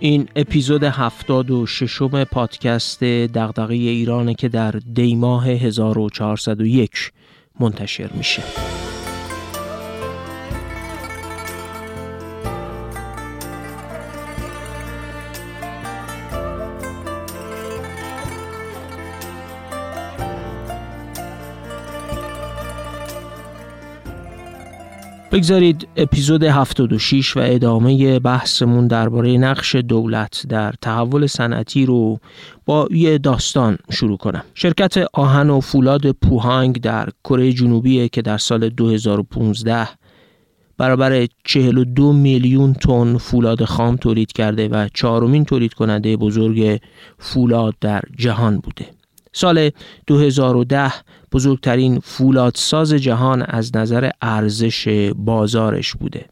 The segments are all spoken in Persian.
این اپیزود هفتاد و ششم پادکست دغدغه ایرانه که در دیماه 1401 منتشر میشه. بگذارید اپیزود 76 و ادامه بحثمون درباره نقش دولت در تحول صنعتی رو با یه داستان شروع کنم. شرکت آهن و فولاد پوهانگ در کره جنوبی که در سال 2015 برابر 42 میلیون تن فولاد خام تولید کرده و چهارمین تولید کننده بزرگ فولاد در جهان بوده. سال 2010 بزرگترین فولادساز جهان از نظر ارزش بازارش بوده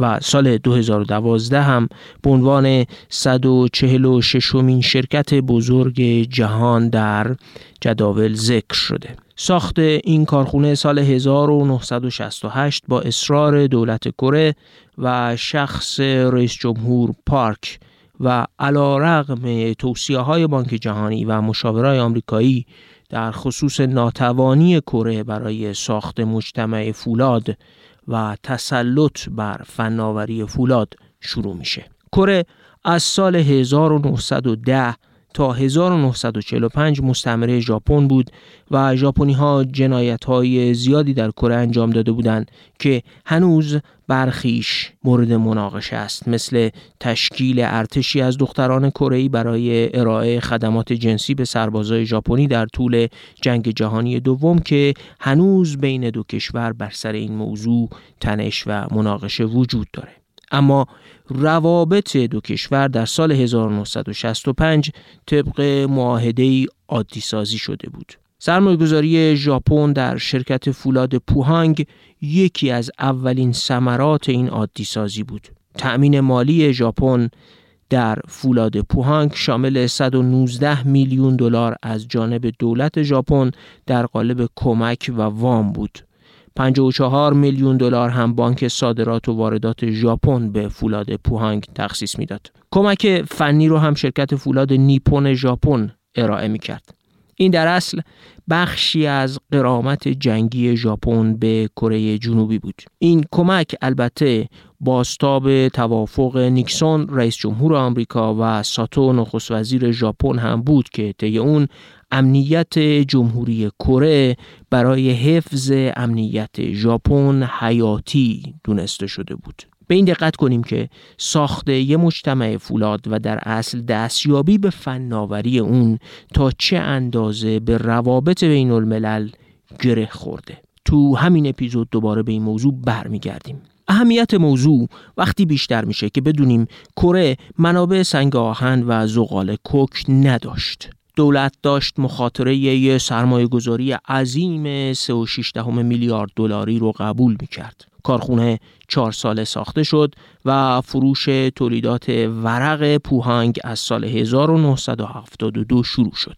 و سال 2012 هم به عنوان 146 مین شرکت بزرگ جهان در جداول ذکر شده. ساخت این کارخونه سال 1968 با اصرار دولت کره و شخص رئیس جمهور پارک و علا رقم توصیه های بانک جهانی و مشاورای آمریکایی در خصوص ناتوانی کره برای ساخت مجتمع فولاد و تسلط بر فناوری فولاد شروع میشه. کره از سال 1910 تا 1945 مستعمره ژاپن بود و ژاپنی ها جنایت های زیادی در کره انجام داده بودند که هنوز برخیش مورد مناقشه است مثل تشکیل ارتشی از دختران کره برای ارائه خدمات جنسی به سربازای ژاپنی در طول جنگ جهانی دوم که هنوز بین دو کشور بر سر این موضوع تنش و مناقشه وجود داره. اما روابط دو کشور در سال 1965 طبق معاهده عادی سازی شده بود. سرمایه‌گذاری ژاپن در شرکت فولاد پوهانگ یکی از اولین ثمرات این عادی سازی بود. تأمین مالی ژاپن در فولاد پوهانگ شامل 119 میلیون دلار از جانب دولت ژاپن در قالب کمک و وام بود. 54 میلیون دلار هم بانک صادرات و واردات ژاپن به فولاد پوهانگ تخصیص می‌داد. کمک فنی رو هم شرکت فولاد نیپون ژاپن ارائه می کرد. این در اصل بخشی از قرامت جنگی ژاپن به کره جنوبی بود. این کمک البته باستاب توافق نیکسون رئیس جمهور آمریکا و ساتو نخست وزیر ژاپن هم بود که طی اون امنیت جمهوری کره برای حفظ امنیت ژاپن حیاتی دونسته شده بود. به این دقت کنیم که ساخت یه مجتمع فولاد و در اصل دستیابی به فناوری اون تا چه اندازه به روابط بین الملل گره خورده. تو همین اپیزود دوباره به این موضوع برمیگردیم. اهمیت موضوع وقتی بیشتر میشه که بدونیم کره منابع سنگ آهن و زغال کوک نداشت. دولت داشت مخاطره یه سرمایه گذاری عظیم 3.6 میلیارد دلاری رو قبول می کرد. کارخونه چهار ساله ساخته شد و فروش تولیدات ورق پوهانگ از سال 1972 شروع شد.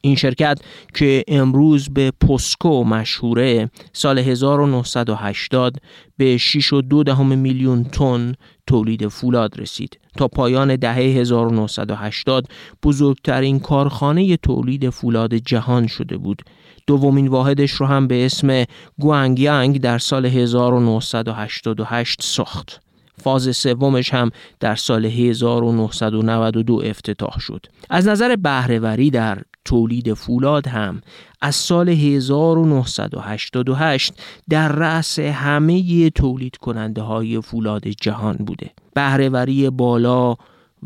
این شرکت که امروز به پوسکو مشهوره سال 1980 به 6.2 میلیون تن تولید فولاد رسید. تا پایان دهه 1980 بزرگترین کارخانه تولید فولاد جهان شده بود. دومین واحدش رو هم به اسم گوانگیانگ در سال 1988 ساخت. فاز سومش هم در سال 1992 افتتاح شد. از نظر بهرهوری در تولید فولاد هم از سال 1988 در رأس همه تولید کننده های فولاد جهان بوده بهرهوری بالا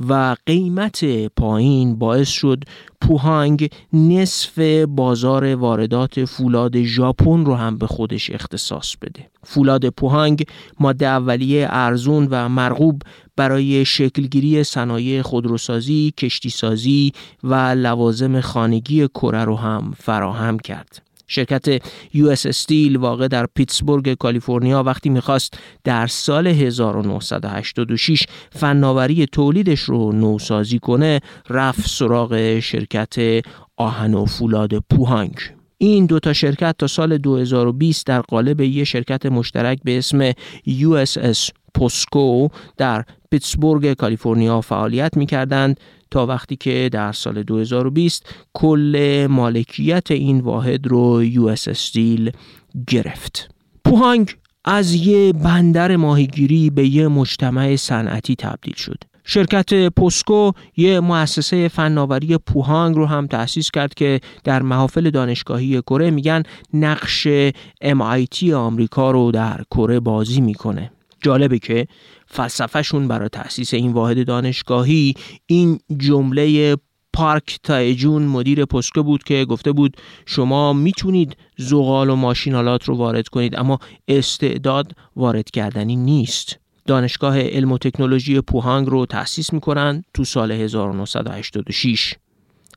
و قیمت پایین باعث شد پوهانگ نصف بازار واردات فولاد ژاپن رو هم به خودش اختصاص بده. فولاد پوهانگ ماده اولیه ارزون و مرغوب برای شکلگیری صنایع خودروسازی، کشتیسازی و لوازم خانگی کره رو هم فراهم کرد. شرکت یو اس استیل واقع در پیتسبورگ کالیفرنیا وقتی می‌خواست در سال 1986 فناوری تولیدش رو نوسازی کنه رفت سراغ شرکت آهن و فولاد پوهانگ این دو تا شرکت تا سال 2020 در قالب یک شرکت مشترک به اسم USS پوسکو در پیتسبورگ کالیفرنیا فعالیت می کردند تا وقتی که در سال 2020 کل مالکیت این واحد رو US Steel گرفت. پوهانگ از یه بندر ماهیگیری به یه مجتمع صنعتی تبدیل شد. شرکت پوسکو یه مؤسسه فناوری پوهانگ رو هم تأسیس کرد که در محافل دانشگاهی کره میگن نقش MIT آمریکا رو در کره بازی می‌کنه. جالبه که فلسفهشون برای تأسیس این واحد دانشگاهی این جمله پارک تایجون مدیر پسکو بود که گفته بود شما می‌تونید زغال و ماشینالات رو وارد کنید اما استعداد وارد کردنی نیست. دانشگاه علم و تکنولوژی پوهانگ رو تأسیس می‌کنن تو سال 1986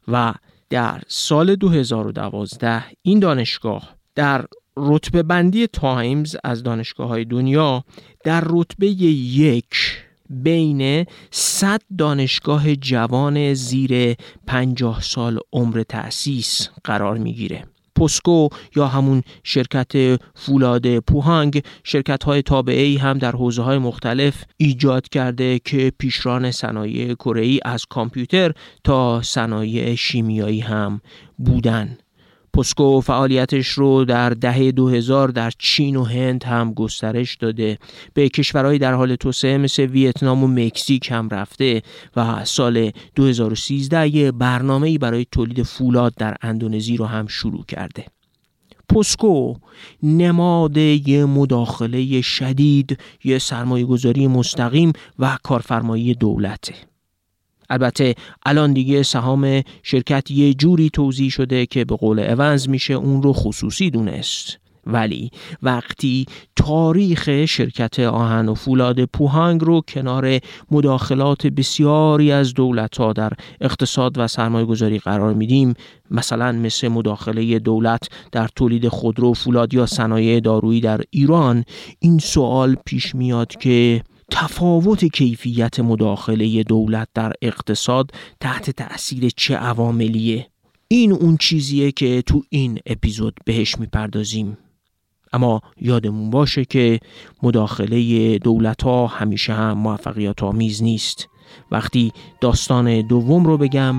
و در سال 2012 این دانشگاه در رتبه بندی تایمز از دانشگاه های دنیا در رتبه یک بین 100 دانشگاه جوان زیر 50 سال عمر تأسیس قرار می‌گیره. پوسکو یا همون شرکت فولاد پوهانگ شرکت های تابعه هم در حوزه های مختلف ایجاد کرده که پیشران صنایع کره از کامپیوتر تا صنایع شیمیایی هم بودن پوسکو فعالیتش رو در دهه 2000 در چین و هند هم گسترش داده. به کشورهای در حال توسعه مثل ویتنام و مکزیک هم رفته و سال 2013 یه برنامه‌ای برای تولید فولاد در اندونزی رو هم شروع کرده. پوسکو نماد یه مداخله شدید یه سرمایه گذاری مستقیم و کارفرمایی دولته. البته الان دیگه سهام شرکت یه جوری توضیح شده که به قول اونز میشه اون رو خصوصی دونست. ولی وقتی تاریخ شرکت آهن و فولاد پوهانگ رو کنار مداخلات بسیاری از دولت ها در اقتصاد و سرمایه گذاری قرار میدیم مثلا مثل مداخله دولت در تولید خودرو فولاد یا صنایع دارویی در ایران این سوال پیش میاد که تفاوت کیفیت مداخله دولت در اقتصاد تحت تأثیر چه عواملیه؟ این اون چیزیه که تو این اپیزود بهش می‌پردازیم. اما یادمون باشه که مداخله دولت ها همیشه هم موفقیت آمیز نیست. وقتی داستان دوم رو بگم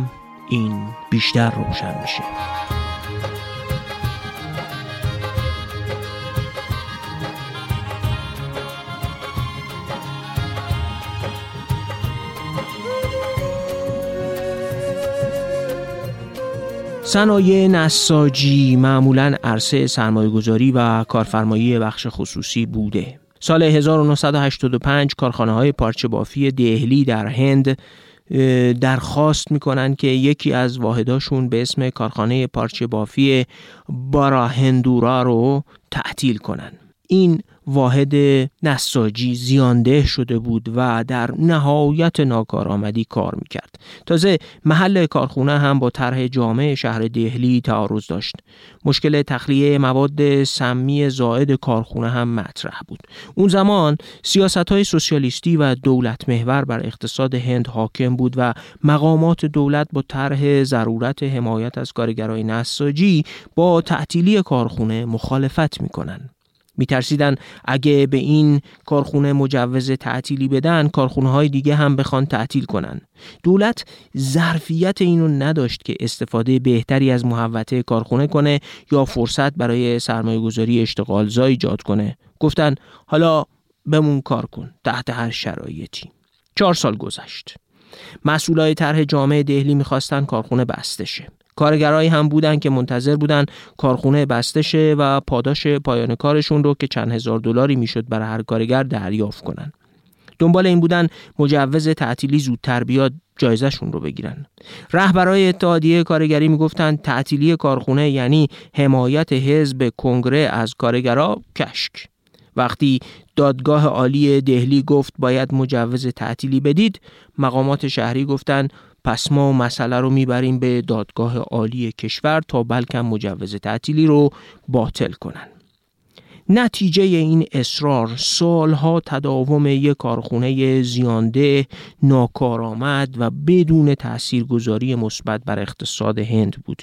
این بیشتر روشن میشه. صنایع نساجی معمولا عرصه سرمایهگذاری و کارفرمایی بخش خصوصی بوده. سال 1985 کارخانه های پارچه بافی دهلی در هند درخواست می‌کنن که یکی از واحداشون به اسم کارخانه پارچه بافی باراهندورا رو تعطیل کنن. این واحد نساجی زیانده شده بود و در نهایت ناکارآمدی کار می‌کرد. تازه محل کارخونه هم با طرح جامع شهر دهلی تعارض داشت. مشکل تخلیه مواد سمی زائد کارخونه هم مطرح بود. اون زمان سیاست های سوسیالیستی و دولت محور بر اقتصاد هند حاکم بود و مقامات دولت با طرح ضرورت حمایت از کارگرای نساجی با تعطیلی کارخونه مخالفت می‌کنن میترسیدن اگه به این کارخونه مجوز تعطیلی بدن کارخونه های دیگه هم بخوان تعطیل کنن. دولت ظرفیت اینو نداشت که استفاده بهتری از محوطه کارخونه کنه یا فرصت برای سرمایه گذاری اشتغال زا ایجاد کنه. گفتن حالا بمون کار کن تحت هر شرایطی. چهار سال گذشت. مسئولای طرح جامعه دهلی می‌خواستن کارخونه بسته شه. کارگرایی هم بودن که منتظر بودن کارخونه بسته شه و پاداش پایان کارشون رو که چند هزار دلاری می‌شد برای هر کارگر دریافت کنن. دنبال این بودن مجوز تعطیلی زودتر بیاد جایزشون رو بگیرن. رهبرای اتحادیه کارگری می‌گفتن تعطیلی کارخونه یعنی حمایت حزب کنگره از کارگرا کشک. وقتی دادگاه عالی دهلی گفت باید مجوز تعطیلی بدید مقامات شهری گفتند پس ما مسئله رو می‌بریم به دادگاه عالی کشور تا بلکه مجوز تعطیلی رو باطل کنن. نتیجه این اصرار سالها تداوم یک کارخونه زیانده ناکارآمد و بدون تاثیرگذاری مثبت بر اقتصاد هند بود.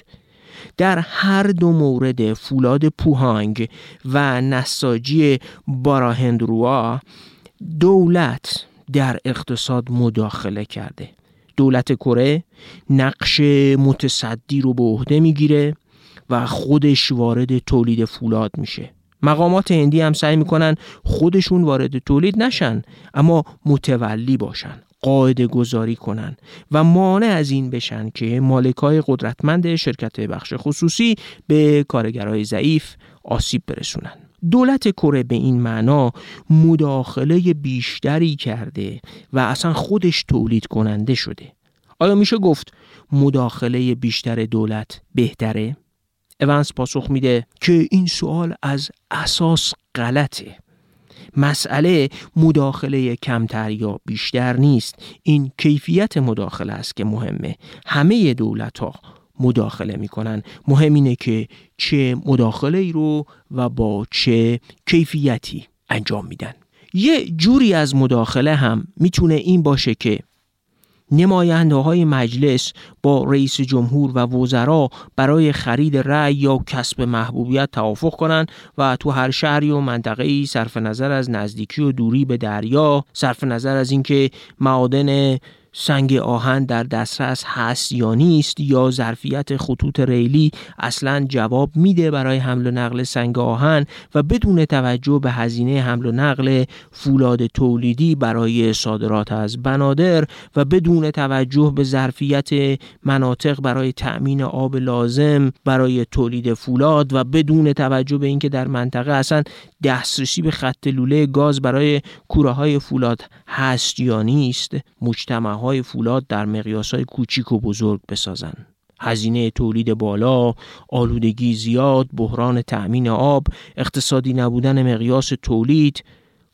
در هر دو مورد فولاد پوهانگ و نساجی باراهندروا دولت در اقتصاد مداخله کرده. دولت کره نقش متصدی رو به عهده می‌گیره و خودش وارد تولید فولاد میشه. مقامات هندی هم سعی می‌کنن خودشون وارد تولید نشن اما متولی باشن قاعده گذاری کنن و مانع از این بشن که مالکای قدرتمند شرکت بخش خصوصی به کارگرای ضعیف آسیب برسونن. دولت کره به این معنا مداخله بیشتری کرده و اصلا خودش تولید کننده شده. آیا میشه گفت مداخله بیشتر دولت بهتره؟ اونس پاسخ میده که این سوال از اساس غلطه. مسئله مداخله کمتر یا بیشتر نیست. این کیفیت مداخله است که مهمه. همه دولت ها مداخله می‌کنن. مهم اینه که چه مداخله ای رو و با چه کیفیتی انجام میدن. یه جوری از مداخله هم می‌تونه این باشه که نماینده های مجلس با رئیس جمهور و وزرا برای خرید رأی یا کسب محبوبیت توافق کنند و تو هر شهری و منطقه ای صرف نظر از نزدیکی و دوری به دریا صرف نظر از اینکه معادن سنگ آهن در دسترس هست یا نیست یا ظرفیت خطوط ریلی اصلا جواب میده برای حمل و نقل سنگ آهن و بدون توجه به هزینه حمل و نقل فولاد تولیدی برای صادرات از بنادر و بدون توجه به ظرفیت مناطق برای تأمین آب لازم برای تولید فولاد و بدون توجه به اینکه در منطقه اصلا دسترسی به خط لوله گاز برای کوره های فولاد هست یا نیست مجتمع های فولاد در مقیاس های کوچیک و بزرگ بسازن هزینه تولید بالا، آلودگی زیاد، بحران تأمین آب، اقتصادی نبودن مقیاس تولید،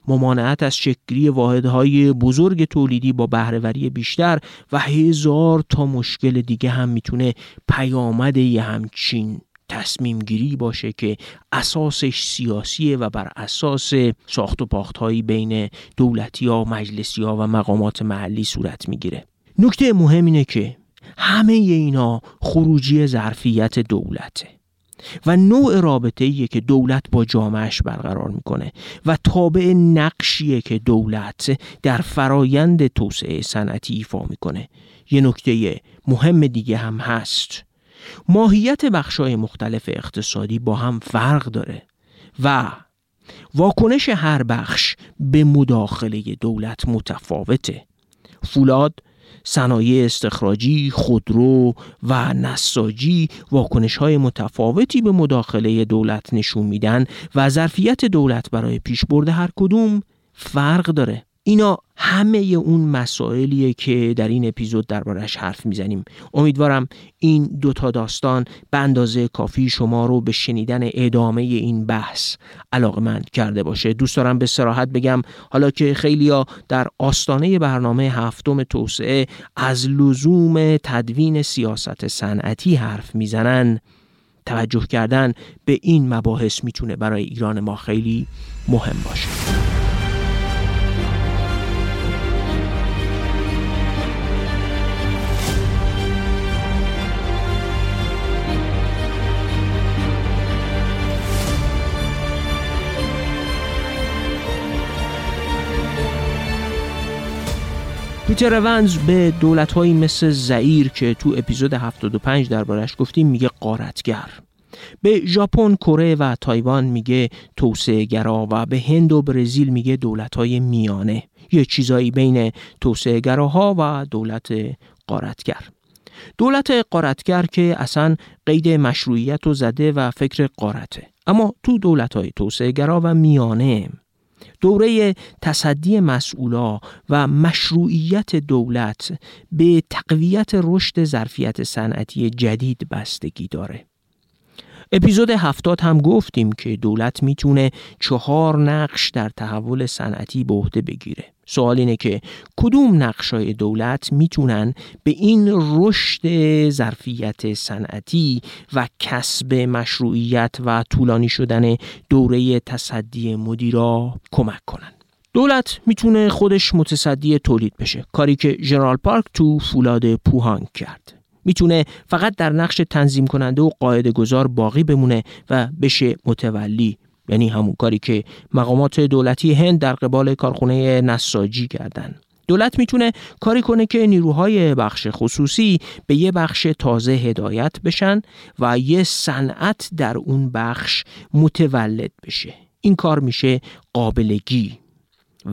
ممانعت از شکلی واحدهای بزرگ تولیدی با بهرهوری بیشتر و هزار تا مشکل دیگه هم می‌تونه پیامد یه همچین تصمیم گیری باشه که اساسش سیاسیه و بر اساس ساخت و پاخت هایی بین دولتی ها، مجلسی ها و مقامات محلی صورت می‌گیره. نکته مهم اینه که همه اینا خروجی ظرفیت دولته و نوع رابطه ایه که دولت با جامعش برقرار می‌کنه و تابع نقشیه که دولت در فرایند توسعه صنعتی ایفا می‌کنه یه نکته مهم دیگه هم هست ماهیت بخشای مختلف اقتصادی با هم فرق داره و واکنش هر بخش به مداخله دولت متفاوته فولاد صنایع استخراجی، خودرو و نساجی واکنش های متفاوتی به مداخله دولت نشون میدن و ظرفیت دولت برای پیشبرد هر کدوم فرق داره. اینا همه اون مسائلیه که در این اپیزود دربارش حرف می‌زنیم. امیدوارم این دوتا داستان به اندازه کافی شما رو به شنیدن ادامه این بحث علاقمند کرده باشه. دوست دارم به سراحت بگم حالا که خیلیا در آستانه برنامه هفتم توسعه از لزوم تدوین سیاست صنعتی حرف می‌زنن توجه کردن به این مباحث می‌تونه برای ایران ما خیلی مهم باشه. پیتر اونز به دولتهایی مثل زئیر که تو اپیزود 75 دربارش گفتیم میگه قارتگر به ژاپن، کره و تایوان میگه توسعه گرا و به هند و برزیل میگه دولت‌های میانه. یه چیزایی بین توسعه گراها و دولت قارتگر دولت قارتگر که اصلا قید مشروعیت و زده و فکر قارته اما تو دولت های توسعه گرا و میانه دوره تصدی مسئولا و مشروعیت دولت به تقویت رشد ظرفیت صنعتی جدید بستگی داره. اپیزود هفتاد هم گفتیم که دولت می‌تونه چهار نقش در تحول صنعتی به عهده بگیره. سوال اینه که کدوم نقشای دولت می‌تونن به این رشد ظرفیت صنعتی و کسب مشروعیت و طولانی شدن دوره تصدی مدیرا کمک کنن؟ دولت می‌تونه خودش متصدی تولید بشه کاری که ژنرال پارک تو فولاد پوهانگ کرد. می‌تونه فقط در نقش تنظیم کننده و قاعده گذار باقی بمونه و بشه متولی. یعنی همون کاری که مقامات دولتی هند در قبال کارخونه نساجی کردن. دولت می‌تونه کاری کنه که نیروهای بخش خصوصی به یه بخش تازه هدایت بشن و یه صنعت در اون بخش متولد بشه. این کار میشه قابلگی.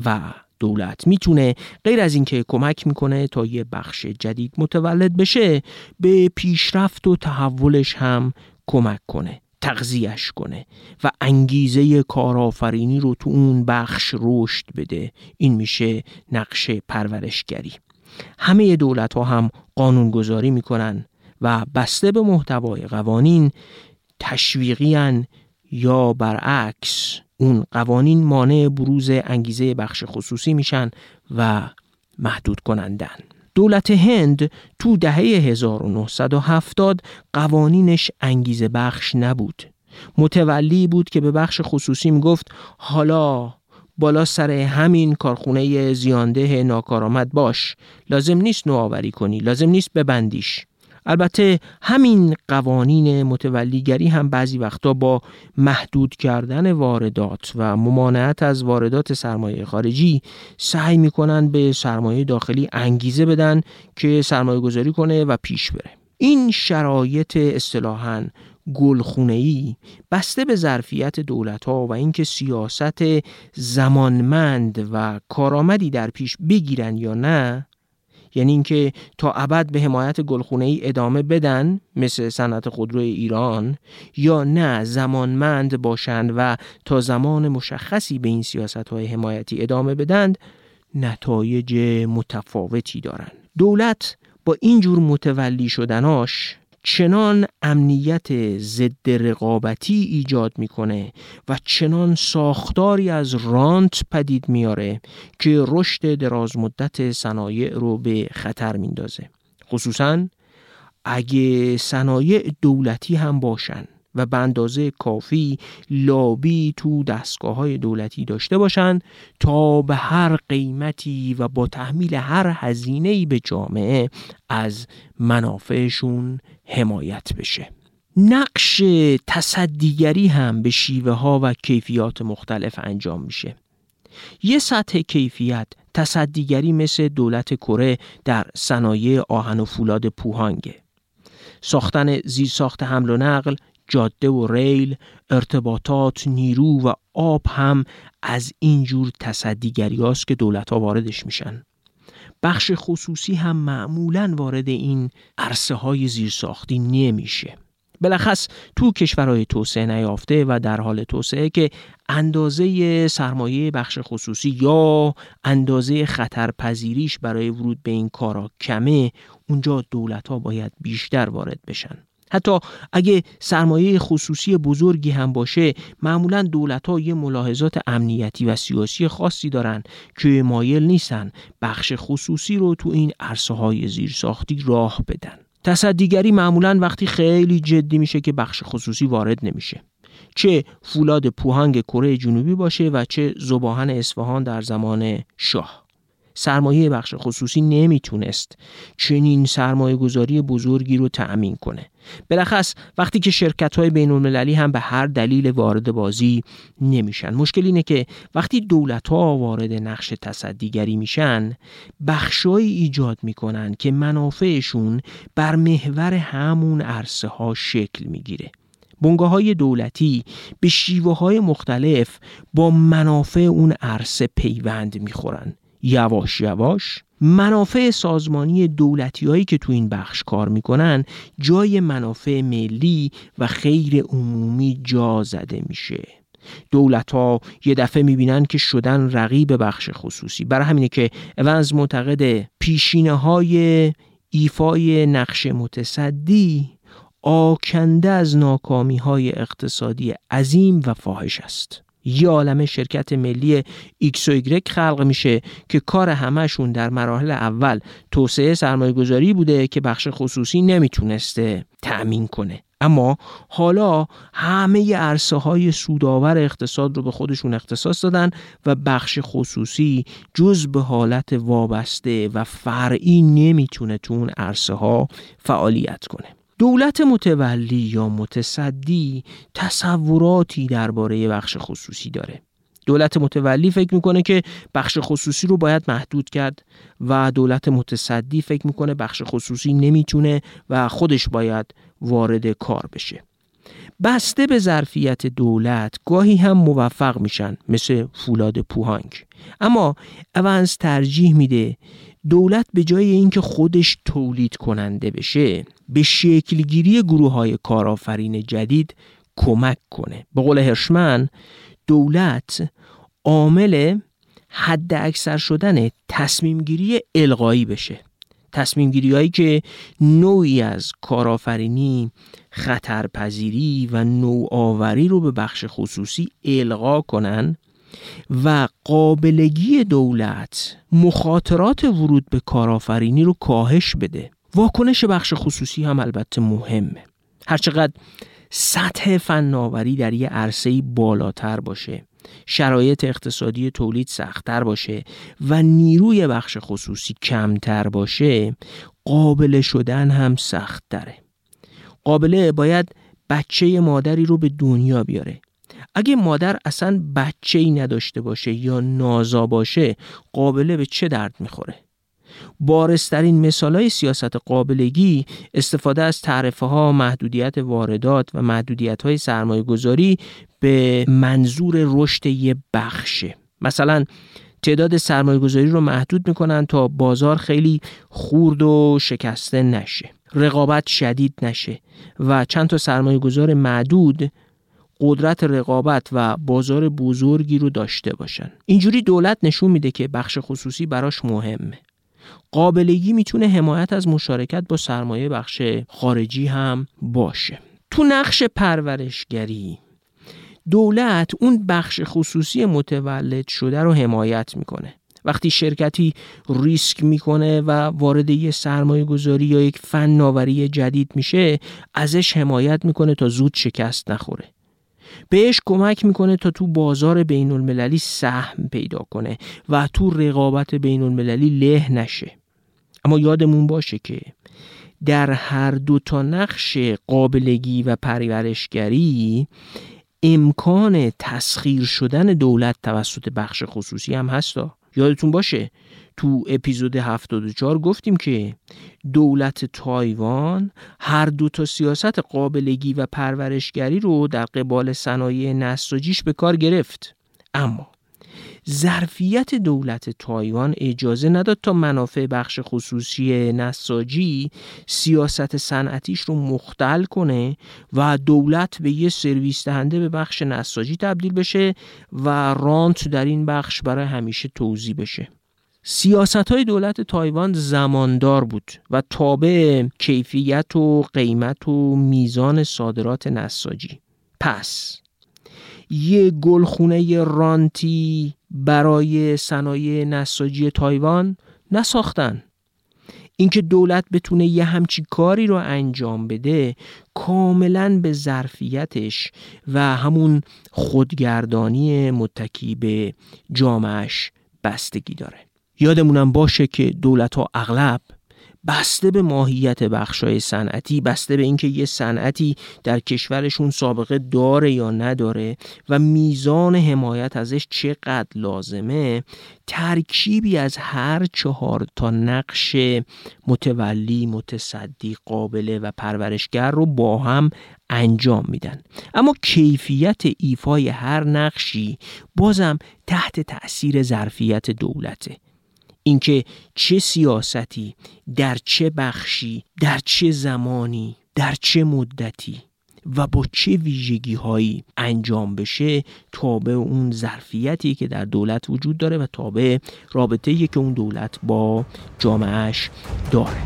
و دولت. می‌تونه غیر از اینکه کمک می‌کنه تا یه بخش جدید متولد بشه به پیشرفت و تحولش هم کمک کنه تغذیهش کنه و انگیزه کارآفرینی رو تو اون بخش رشد بده. این میشه نقش پرورشگری. همه دولت ها هم قانونگذاری می‌کنن و بسته به محتوای قوانین تشویقی یا برعکس. اون قوانین مانع بروز انگیزه بخش خصوصی میشن و محدود کنندن. دولت هند تو دهه 1970 قوانینش انگیزه بخش نبود. متولی بود که به بخش خصوصی می‌گفت حالا بالا سر همین کارخونه زیانده ناکارآمد باش. لازم نیست نوآوری کنی لازم نیست ببندیش. البته همین قوانین متولیگری هم بعضی وقتا با محدود کردن واردات و ممانعت از واردات سرمایه خارجی سعی می‌کنن به سرمایه داخلی انگیزه بدن که سرمایه گذاری کنه و پیش بره. این شرایط اصطلاحاً گلخونه‌ای بسته به ظرفیت دولت ها و اینکه سیاست زمانمند و کارآمدی در پیش بگیرن یا نه یعنی اینکه تا ابد به حمایت گلخونه ای ادامه بدن مثل صنعت خودرو ایران یا نه زمانمند باشند و تا زمان مشخصی به این سیاست های حمایتی ادامه بدند نتایج متفاوتی دارند. دولت با اینجور متولی شدناش چنان امنیت ضد رقابتی ایجاد می‌کنه و چنان ساختاری از رانت پدید میاره که رشد دراز مدت صنایع رو به خطر میندازه. خصوصا اگه صنایع دولتی هم باشن و به اندازه کافی لابی تو دستگاه های دولتی داشته باشند تا به هر قیمتی و با تحمیل هر هزینه‌ای به جامعه از منافعشون حمایت بشه. نقش تصدیگری هم به شیوه ها و کیفیات مختلف انجام میشه. یه سطح کیفیت تصدیگری مثل دولت کره در صنایع آهن و فولاد پوهانگه. ساختن زیرساخت حمل و نقل جاده و ریل ارتباطات نیرو و آب هم از اینجور تصدیگری هاست که دولت ها واردش میشن. بخش خصوصی هم معمولا وارد این عرصه های زیرساختی نمیشه. بلخص تو کشورهای توسعه نیافته و در حال توسعه که اندازه سرمایه بخش خصوصی یا اندازه خطرپذیریش برای ورود به این کارا کمه اونجا دولت ها باید بیشتر وارد بشن. حتی اگه سرمایه خصوصی بزرگی هم باشه معمولا دولت ها یه ملاحظات امنیتی و سیاسی خاصی دارن که مایل نیستن بخش خصوصی رو تو این عرصه های زیرساختی راه بدن. تصدیگری معمولا وقتی خیلی جدی میشه که بخش خصوصی وارد نمیشه. چه فولاد پوهنگ کره جنوبی باشه و چه زباهن اصفهان در زمان شاه. سرمایه بخش خصوصی نمی‌تونست چنین سرمایه گذاری بزرگی رو تأمین کنه. بلخص وقتی که شرکت های بین المللی هم به هر دلیل وارد بازی نمیشن. مشکل اینه که وقتی دولت ها وارد نقش تصدیگری میشن بخشایی ایجاد می‌کنن که منافعشون بر محور همون عرصه ها شکل می‌گیره. بنگاه های دولتی به شیوه های مختلف با منافع اون عرصه پیوند می‌خورن. یواش یواش منافع سازمانی دولتی هایی که تو این بخش کار می‌کنن جای منافع ملی و خیر عمومی جا زده میشه. دولت ها یه دفعه می‌بینن که شدن رقیب بخش خصوصی. برای همینه که اونز معتقد پیشینه های ایفای نقش متصدی آکنده از ناکامی های اقتصادی عظیم و فاحش است. یه عالم شرکت ملی ایکس و ایگرک خلق میشه که کار همهشون در مراحل اول توسعه سرمایه گذاری بوده که بخش خصوصی نمی‌تونسته تأمین کنه. اما حالا همه عرصه های سودآور اقتصاد رو به خودشون اختصاص دادن و بخش خصوصی جز به حالت وابسته و فرعی نمی‌تونه تو اون عرصه ها فعالیت کنه. دولت متولی یا متصدی تصوراتی درباره بخش خصوصی داره. دولت متولی فکر می‌کنه که بخش خصوصی رو باید محدود کرد و دولت متصدی فکر می‌کنه بخش خصوصی نمی‌تونه و خودش باید وارد کار بشه. بسته به ظرفیت دولت گاهی هم موفق میشن مثل فولاد پوهانگ. اما اونز ترجیح میده دولت به جای اینکه خودش تولید کننده بشه به شکلگیری گروه های کارآفرین جدید کمک کنه. به قول هرشمن دولت عامل حد اکثر شدن تصمیم گیری القایی بشه. تصمیم گیری هایی که نوعی از کارآفرینی خطرپذیری و نوآوری رو به بخش خصوصی القا کنن و قابلگی دولت مخاطرات ورود به کارآفرینی رو کاهش بده. واکنش بخش خصوصی هم البته مهمه. هرچقدر سطح فناوری در یه عرصه بالاتر باشه. شرایط اقتصادی تولید سختتر باشه و نیروی بخش خصوصی کمتر باشه قابل شدن هم سخت داره قابله باید بچه مادری رو به دنیا بیاره. اگه مادر اصلا بچه ای نداشته باشه یا نازا باشه قابله به چه درد می‌خوره؟ بارسترین مثال های سیاست قابلگی استفاده از تعرفه ها محدودیت واردات و محدودیت های سرمایه گذاری به منظور رشد یه بخشه. مثلا تعداد سرمایه گذاری رو محدود می‌کنن تا بازار خیلی خورد و شکسته نشه رقابت شدید نشه و چند تا سرمایه گذار معدود قدرت رقابت و بازار بزرگی رو داشته باشن. اینجوری دولت نشون میده که بخش خصوصی براش مهمه. قابلگی می‌تونه حمایت از مشارکت با سرمایه بخش خارجی هم باشه. تو نقش پرورشگری دولت اون بخش خصوصی متولد شده رو حمایت می‌کنه. وقتی شرکتی ریسک می‌کنه و وارد یه سرمایه گذاری یا یک فناوری جدید میشه ازش حمایت می‌کنه تا زود شکست نخوره. بهش کمک می‌کنه تا تو بازار بین المللی سهم پیدا کنه و تو رقابت بین المللی له نشه. اما یادمون باشه که در هر دو تا نقش قابلگی و پرورشگری امکان تسخیر شدن دولت توسط بخش خصوصی هم هستا. یادتون باشه تو اپیزود 74 گفتیم که دولت تایوان هر دو تا سیاست قابلگی و پرورشگری رو در قبال صنایع نساجیش به کار گرفت. اما ظرفیت دولت تایوان اجازه نداد تا منافع بخش خصوصی نساجی سیاست صنعتیش رو مختل کنه و دولت به یه سرویس دهنده به بخش نساجی تبدیل بشه و رانت در این بخش برای همیشه توضیح بشه. سیاست های دولت تایوان زماندار بود و تابع کیفیت و قیمت و میزان صادرات نساجی. پس یه گلخونه رانتی برای صنایع نساجی تایوان نساختن. اینکه دولت بتونه یه همچی کاری رو انجام بده کاملا به ظرفیتش و همون خودگردانی متکی به جامعش بستگی داره. یادمونم باشه که دولت ها اغلب بسته به ماهیت بخشای صنعتی بسته به اینکه یه صنعتی در کشورشون سابقه داره یا نداره و میزان حمایت ازش چقدر لازمه ترکیبی از هر چهار تا نقش متولی متصدی قابله و پرورشگر رو با هم انجام میدن. اما کیفیت ایفای هر نقشی بازم تحت تأثیر ظرفیت دولته. اینکه چه سیاستی در چه بخشی در چه زمانی در چه مدتی و با چه ویژگی هایی انجام بشه تابع اون ظرفیتی که در دولت وجود داره و تابع رابطه که اون دولت با جامعهش داره.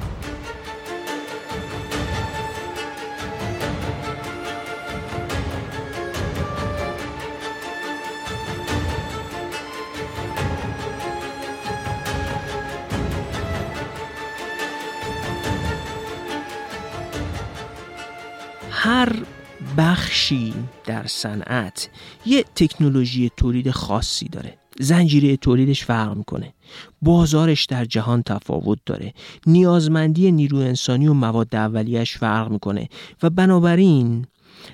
بخشی در صنعت یه تکنولوژی تولید خاصی داره. زنجیره تولیدش فرق می‌کنه. بازارش در جهان تفاوت داره. نیازمندی نیرو انسانی و مواد اولیش فرق می‌کنه و بنابراین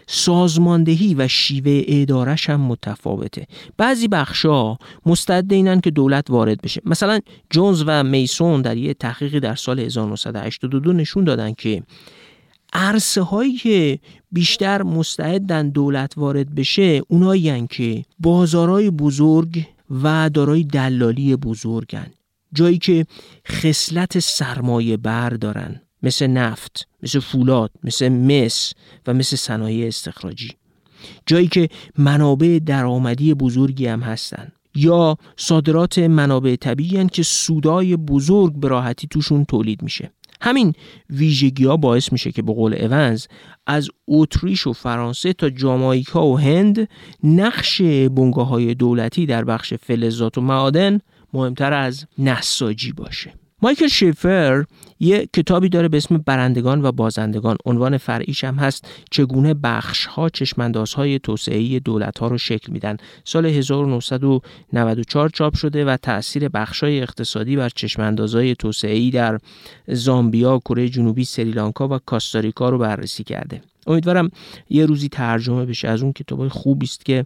سازماندهی و شیوه ادارش هم متفاوته. بعضی بخشا مستعد اینن که دولت وارد بشه. مثلا جونز و میسون در یه تحقیقی در سال 1982 نشون دادن که عرصه هایی که بیشتر مستعدن دولت وارد بشه اونایی که بازارهای بزرگ و دارای دلالی بزرگن. جایی که خصلت سرمایه بر دارن. مثل نفت مثل فولاد مثل مس و مثل صنایع استخراجی. جایی که منابع درآمدی بزرگی هم هستن. یا صادرات منابع طبیعی که سودای بزرگ به راحتی توشون تولید میشه. همین ویژگی ها باعث میشه که به قول اونز از اتریش و فرانسه تا جامایکا و هند نقش بنگاه های دولتی در بخش فلزات و معادن مهمتر از نساجی باشه. مایکل شیفر یه کتابی داره به اسم برندگان و بازندگان. عنوان فرعیش هم هست چگونه بخش ها چشمنداز های توسعه دولت ها رو شکل میدن. سال 1994 چاپ شده و تاثیر بخش های اقتصادی بر چشمنداز های توسعه در زامبیا، کره جنوبی، سریلانکا و کاستاریکا رو بررسی کرده. امیدوارم یه روزی ترجمه بشه از اون کتاب خوبی است که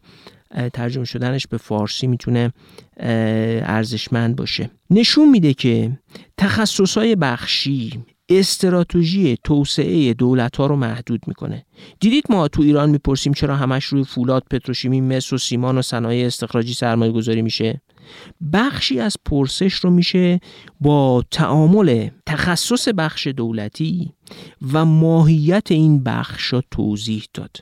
ترجمه شدنش به فارسی می‌تونه ارزشمند باشه. نشون میده که تخصصهای بخشی استراتژی توسعه دولت ها رو محدود می‌کنه. دیدید ما تو ایران می‌پرسیم چرا همش روی فولاد پتروشیمی مس و سیمان و صنایع استخراجی سرمایه گذاری میشه؟ بخشی از پرسش رو میشه با تعامل تخصص بخش دولتی و ماهیت این بخش توضیح داد.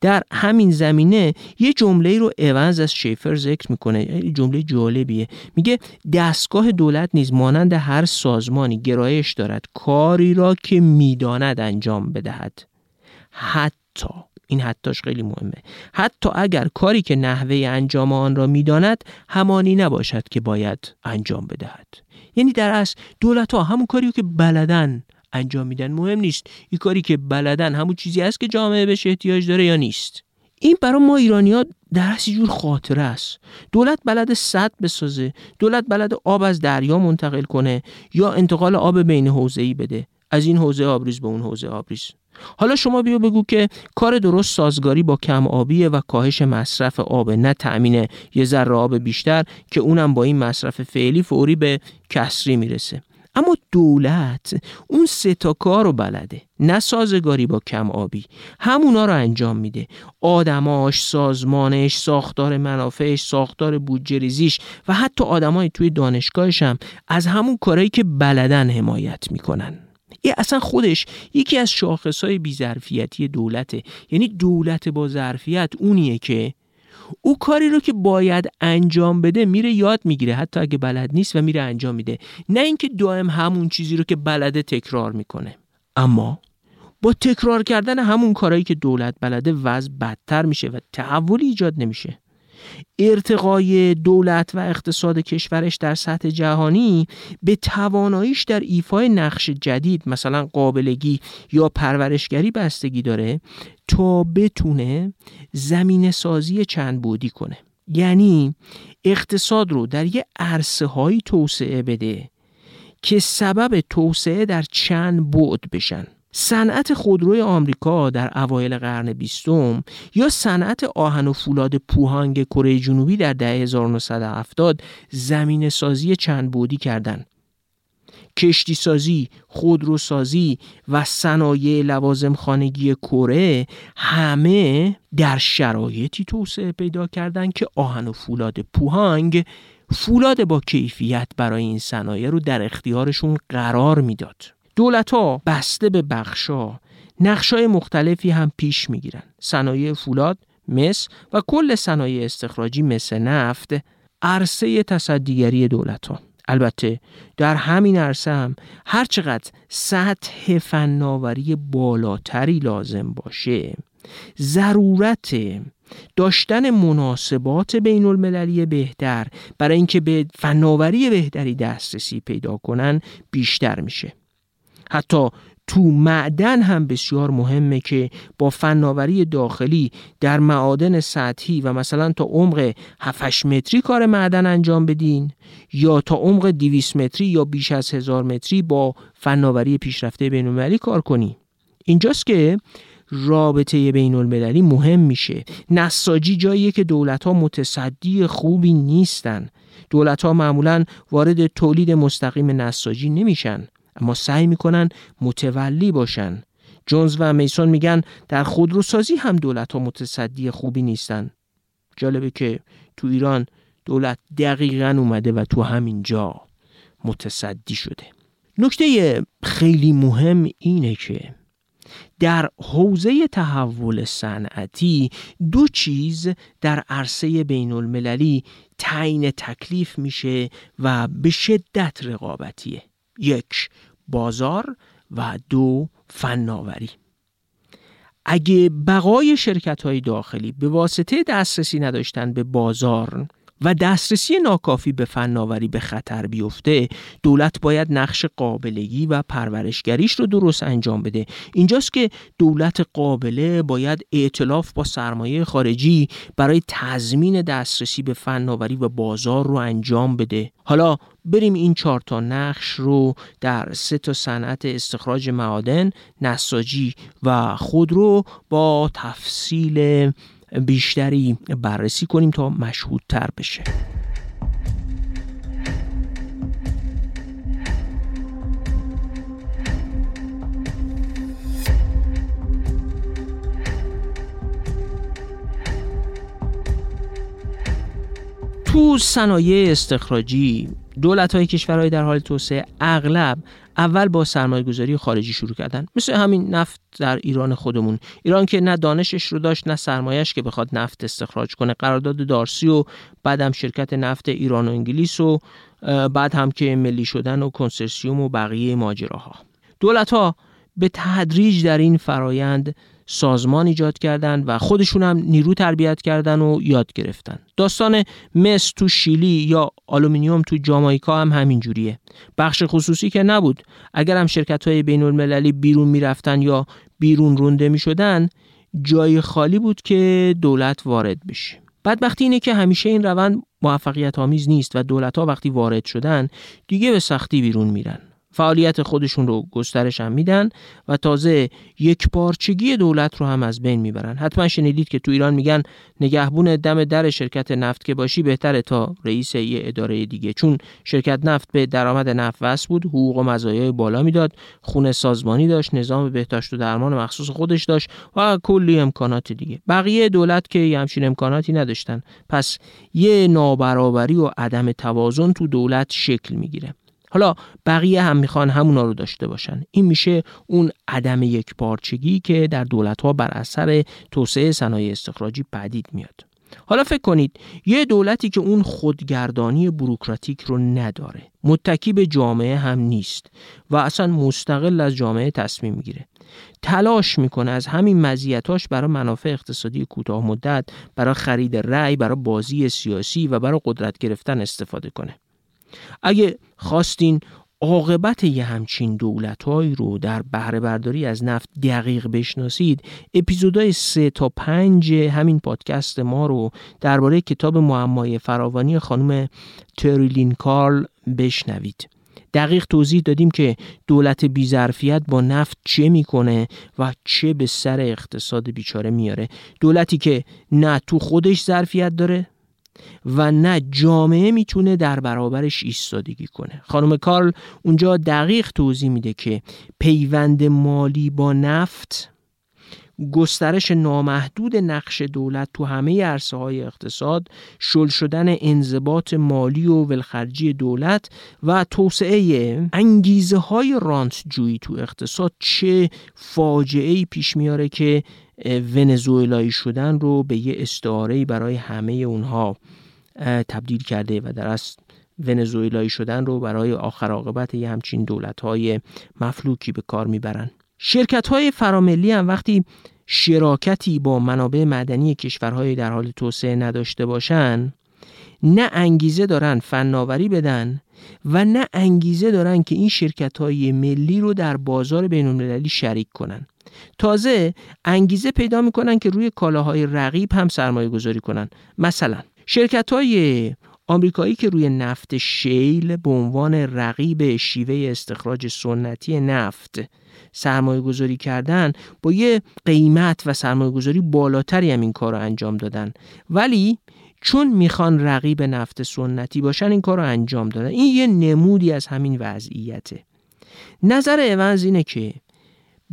در همین زمینه یه جمله رو اونز از شیفر ذکر می‌کنه. جمله جالبیه. میگه دستگاه دولت نیز مانند هر سازمانی گرایش دارد کاری را که می‌داند انجام بدهد. حتی این حتاش خیلی مهمه. حتی اگر کاری که نحوه انجام آن را می‌داند همانی نباشد که باید انجام بدهد. یعنی در اصل دولت ها همون کاری که بلدن انجام میدن. مهم نیست این کاری که بلدن همون چیزی است که جامعه بهش احتیاج داره یا نیست. این برای ما ایرانی ها در جور خاطره است. دولت بلد صد بسازه. دولت بلد آب از دریا منتقل کنه یا انتقال آب بین حوزه ای بده. از این حوزه آبریز به اون حوزه آبریز. حالا شما بیا بگو که کار درست سازگاری با کم آبیه و کاهش مصرف آب نه تأمین یه ذره آب بیشتر که اونم با این مصرف فعلی فوری به کسری می‌رسه. اما دولت اون سه تا کار رو بلده نه سازگاری با کم آبی. همونا رو انجام میده. آدماش سازمانش ساختار منافعش ساختار بودجه ریزیش و حتی آدمای توی دانشگاهش هم از همون کارهایی که بلدن حمایت می‌کنن. این اصلا خودش یکی از شاخصهای بیظرفیتی دولته. یعنی دولت با ظرفیت اونیه که او کاری رو که باید انجام بده میره یاد می‌گیره حتی اگه بلد نیست و میره انجام میده. نه اینکه دائم همون چیزی رو که بلده تکرار می‌کنه. اما با تکرار کردن همون کارهایی که دولت بلده وضع بدتر میشه و تحولی ایجاد نمیشه. ارتقای دولت و اقتصاد کشورش در سطح جهانی به تواناییش در ایفای نقش جدید مثلا قابلگی یا پرورشگری بستگی داره تا بتونه زمین سازی چند بودی کنه. یعنی اقتصاد رو در یه عرصه هایی توسعه بده که سبب توسعه در چند بعد بشن. صنعت خودروی آمریکا در اوایل قرن بیستم یا صنعت آهن و فولاد پوهانگ کره جنوبی در دهه 1970 زمین سازی چند بودی کردند. کشتی سازی، خودرو سازی و صنایع لوازم خانگی کره همه در شرایطی توسعه پیدا کردند که آهن و فولاد پوهانگ فولاد با کیفیت برای این صنایع رو در اختیارشون قرار می‌داد. دولت ها بسته به بخشا نقشای مختلفی هم پیش می‌گیرن. صنایع فولاد مس و کل صنایع استخراجی مثل نفت عرصه تصدیگری دولت ها البته در همین عرصه هم هرچقدر سطح فناوری بالاتری لازم باشه ضرورت داشتن مناسبات بین المللی بهتر برای اینکه به فناوری بهتری دسترسی پیدا کنن بیشتر میشه. حتی تو معدن هم بسیار مهمه که با فناوری داخلی در معادن سطحی و مثلا تا عمق 7 متری کار معدن انجام بدین یا تا عمق 200 متری یا بیش از هزار متری با فناوری پیشرفته بین کار کنی. اینجاست که رابطه بین المللی مهم میشه. نساجی جاییه که دولت ها متصدی خوبی نیستن. دولت ها معمولا وارد تولید مستقیم نساجی نمیشن. اما سعی می‌کنن متولی باشن. جونز و میسون میگن در خودروسازی هم دولت ها متصدی خوبی نیستن. جالبه که تو ایران دولت دقیقا اومده و تو همین جا متصدی شده. نکته خیلی مهم اینه که در حوزه تحول صنعتی دو چیز در عرصه بین المللی تعیین تکلیف میشه و به شدت رقابتیه. یک بازار و دو فناوری. اگه بقای شرکت های داخلی به واسطه دسترسی نداشتن به بازار و دسترسی ناکافی به فناوری به خطر بیفته دولت باید نقش قابلگی و پرورشگریش رو درست انجام بده. اینجاست که دولت قابله باید ائتلاف با سرمایه خارجی برای تضمین دسترسی به فناوری و بازار رو انجام بده. حالا بریم این چهار تا نقش رو در سه تا صنعت استخراج معادن، نساجی و خودرو با تفصیل بیشتری بررسی کنیم تا مشهودتر بشه. تو صنایع استخراجی دولت های کشورهای در حال توسعه اغلب اول با سرمایه گذاری خارجی شروع کردن. مثل همین نفت در ایران خودمون. ایران که نه دانشش رو داشت نه سرمایهش که بخواد نفت استخراج کنه. قرارداد دارسی و بعد شرکت نفت ایران و انگلیس و بعد هم که ملی شدن و کنسرسیوم و بقیه ماجراها. دولت ها به تدریج در این فرایند سازمان ایجاد کردن و خودشون هم نیرو تربیت کردن و یاد گرفتن. داستان مس تو شیلی یا آلومینیوم تو جامایکا هم همین جوریه. بخش خصوصی که نبود. اگر هم شرکت های بین المللی بیرون می‌رفتن یا بیرون رانده می شدن جای خالی بود که دولت وارد بشه. بدبختی اینه که همیشه این روند موفقیت آمیز نیست و دولت ها وقتی وارد شدن دیگه به سختی بیرون میرن. فعالیت خودشون رو گسترش هم میدن و تازه یکپارچگی دولت رو هم از بین می‌برن. حتما شنیدید که تو ایران میگن نگهبون دم در شرکت نفت که باشی بهتره تا رئیس یه اداره دیگه. چون شرکت نفت به درآمد نفت وصل بود حقوق و مزایای بالا می‌داد خونه سازمانی داشت نظام بهداشت و درمان مخصوص خودش داشت و کلی امکانات دیگه. بقیه دولت که همچین امکاناتی نداشتن. پس یه نابرابری و عدم توازن تو دولت شکل می‌گیره. حالا بقیه هم می‌خوان همونا رو داشته باشن. این میشه اون عدم یک پارچگی که در دولت ها بر اثر توسعه صنایع استخراجی پدید میاد. حالا فکر کنید یه دولتی که اون خودگردانی بروکراتیک رو نداره متکی به جامعه هم نیست و اصلا مستقل از جامعه تصمیم می‌گیره. تلاش می‌کنه از همین مزیتاش برای منافع اقتصادی کوتاه مدت برای خرید رأی برای بازی سیاسی و برای قدرت گرفتن استفاده کنه. اگه خواستین عاقبت یه همچین دولتهایی رو در بهره برداری از نفت دقیق بشناسید اپیزودهای سه تا پنج همین پادکست ما رو درباره کتاب معمای فراوانی خانم تریلین کارل بشنوید. دقیق توضیح دادیم که دولت بیظرفیت با نفت چه می‌کنه و چه به سر اقتصاد بیچاره میاره دولتی که نه تو خودش ظرفیت داره و نه جامعه می‌تونه در برابرش ایستادگی کنه. خانم کارل اونجا دقیق توضیح میده که پیوند مالی با نفت گسترش نامحدود نقش دولت تو همه عرصه های اقتصاد شل شدن انضباط مالی و ولخرجی دولت و توسعه انگیزه های رانت جویی تو اقتصاد چه فاجعه ای پیش میاره که ونزوئلایی شدن رو به یه استعاره برای همه اونها تبدیل کرده و در اصل ونزوئلایی شدن رو برای آخر عاقبت یه همچین دولت های مفلوکی به کار می‌برن. شرکت های فراملی هم وقتی شراکتی با منابع مدنی کشورهای در حال توسعه نداشته باشن نه انگیزه دارن فناوری بدن و نه انگیزه دارن که این شرکت های ملی رو در بازار بین المللی شریک کنن. تازه انگیزه پیدا می‌کنن که روی کالاهای رقیب هم سرمایه گذاری کنن. مثلا شرکت های آمریکایی که روی نفت شیل به عنوان رقیب شیوه استخراج سنتی نفت سرمایه گذاری کردن با یه قیمت و سرمایه گذاری بالاتری هم این کار رو انجام دادن. ولی چون می‌خوان رقیب نفت سنتی باشن این کار رو انجام دادن. این یه نمودی از همین وضعیته. نظر اونز اینه که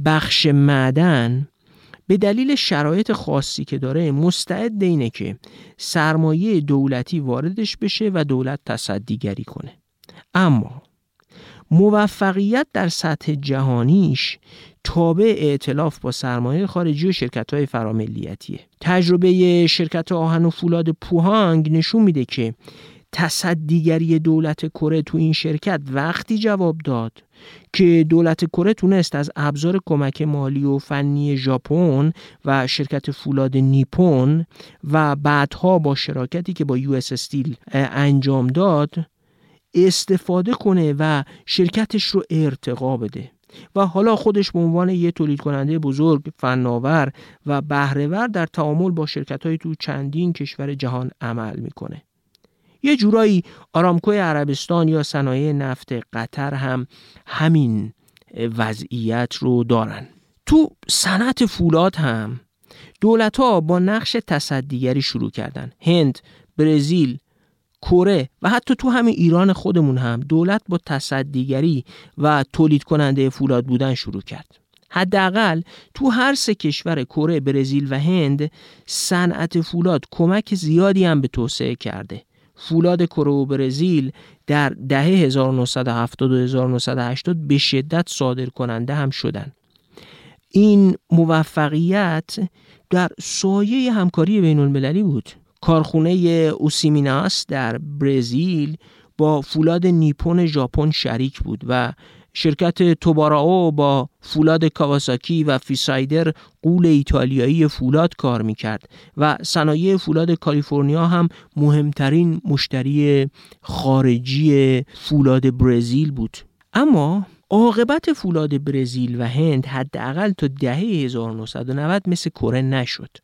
بخش معدن به دلیل شرایط خاصی که داره مستعد اینه که سرمایه دولتی واردش بشه و دولت تصدیگری کنه. اما موفقیت در سطح جهانیش تابع اعتلاف با سرمایه خارجی و شرکت های فراملیتیه. تجربه شرکت آهن و فولاد پوهانگ نشون میده که تصدیگری دولت کره تو این شرکت وقتی جواب داد که دولت کره تونست از ابزار کمک مالی و فنی ژاپن و شرکت فولاد نیپون و بعدها با شراکتی که با یو اس استیل انجام داد استفاده کنه و شرکتش رو ارتقا بده. و حالا خودش به عنوان یه تولید کننده بزرگ فناور و بهرهور در تعامل با شرکت های تو چندین کشور جهان عمل می‌کنه. یه جورایی آرامکوی عربستان یا صنایع نفت قطر هم همین وضعیت رو دارن. تو صنعت فولاد هم دولت ها با نقش تصدیگری شروع کردن. هند، برزیل، کره و حتی تو همین ایران خودمون هم دولت با تصدیگری و تولید کننده فولاد بودن شروع کرد. حداقل تو هر سه کشور کره، برزیل و هند صنعت فولاد کمک زیادی هم به توسعه کرده. فولاد کره و برزیل در دهه 1970 و 1980 به شدت صادر کننده هم شدن. این موفقیت در سایه همکاری بین المللی بود. کارخونه اوسیمیناس در برزیل با فولاد نیپون ژاپن شریک بود و شرکت توباراو با فولاد کاواساکی و فیسایدر قول ایتالیایی فولاد کار می‌کرد و صنایع فولاد کالیفرنیا هم مهمترین مشتری خارجی فولاد برزیل بود. اما عاقبت فولاد برزیل و هند حداقل تا دهه 1990 مثل کره نشد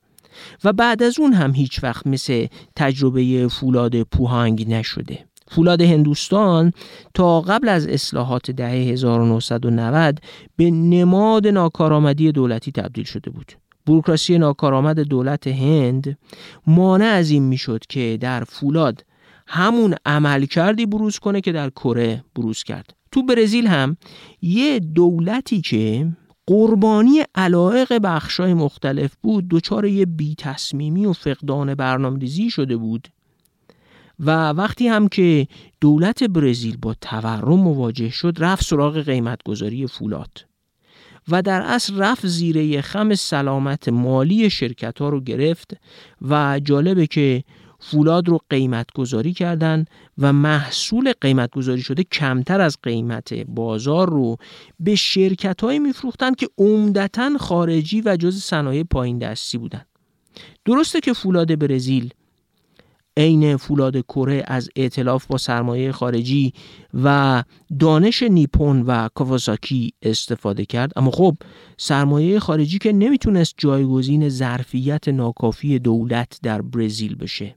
و بعد از اون هم هیچ وقت مثل تجربه فولاد پوهانگ نشده. فولاد هندوستان تا قبل از اصلاحات دهه 1990 به نماد ناکارآمدی دولتی تبدیل شده بود. بروکراسی ناکارآمد دولت هند مانع از این می‌شد که در فولاد همون عمل کردی بروز کنه که در کره بروز کرد. تو برزیل هم یه دولتی که قربانی علایق بخشای مختلف بود دچار یه بی تصمیمی و فقدان برنامه‌ریزی شده بود. و وقتی هم که دولت برزیل با تورم مواجه شد رفت سراغ قیمت گذاری فولاد و در اصل رفت زیره خم سلامت مالی شرکت ها رو گرفت و جالبه که فولاد رو قیمت گذاری کردن و محصول قیمت گذاری شده کمتر از قیمت بازار رو به شرکت های میفروختن که عمدتا خارجی و جز صنایع پایین دستی بودن. درسته که فولاد برزیل عین فولاد کره از ائتلاف با سرمایه خارجی و دانش نیپون و کاواساکی استفاده کرد. اما خب سرمایه خارجی که نمی‌تونست جایگزین ظرفیت ناکافی دولت در برزیل بشه.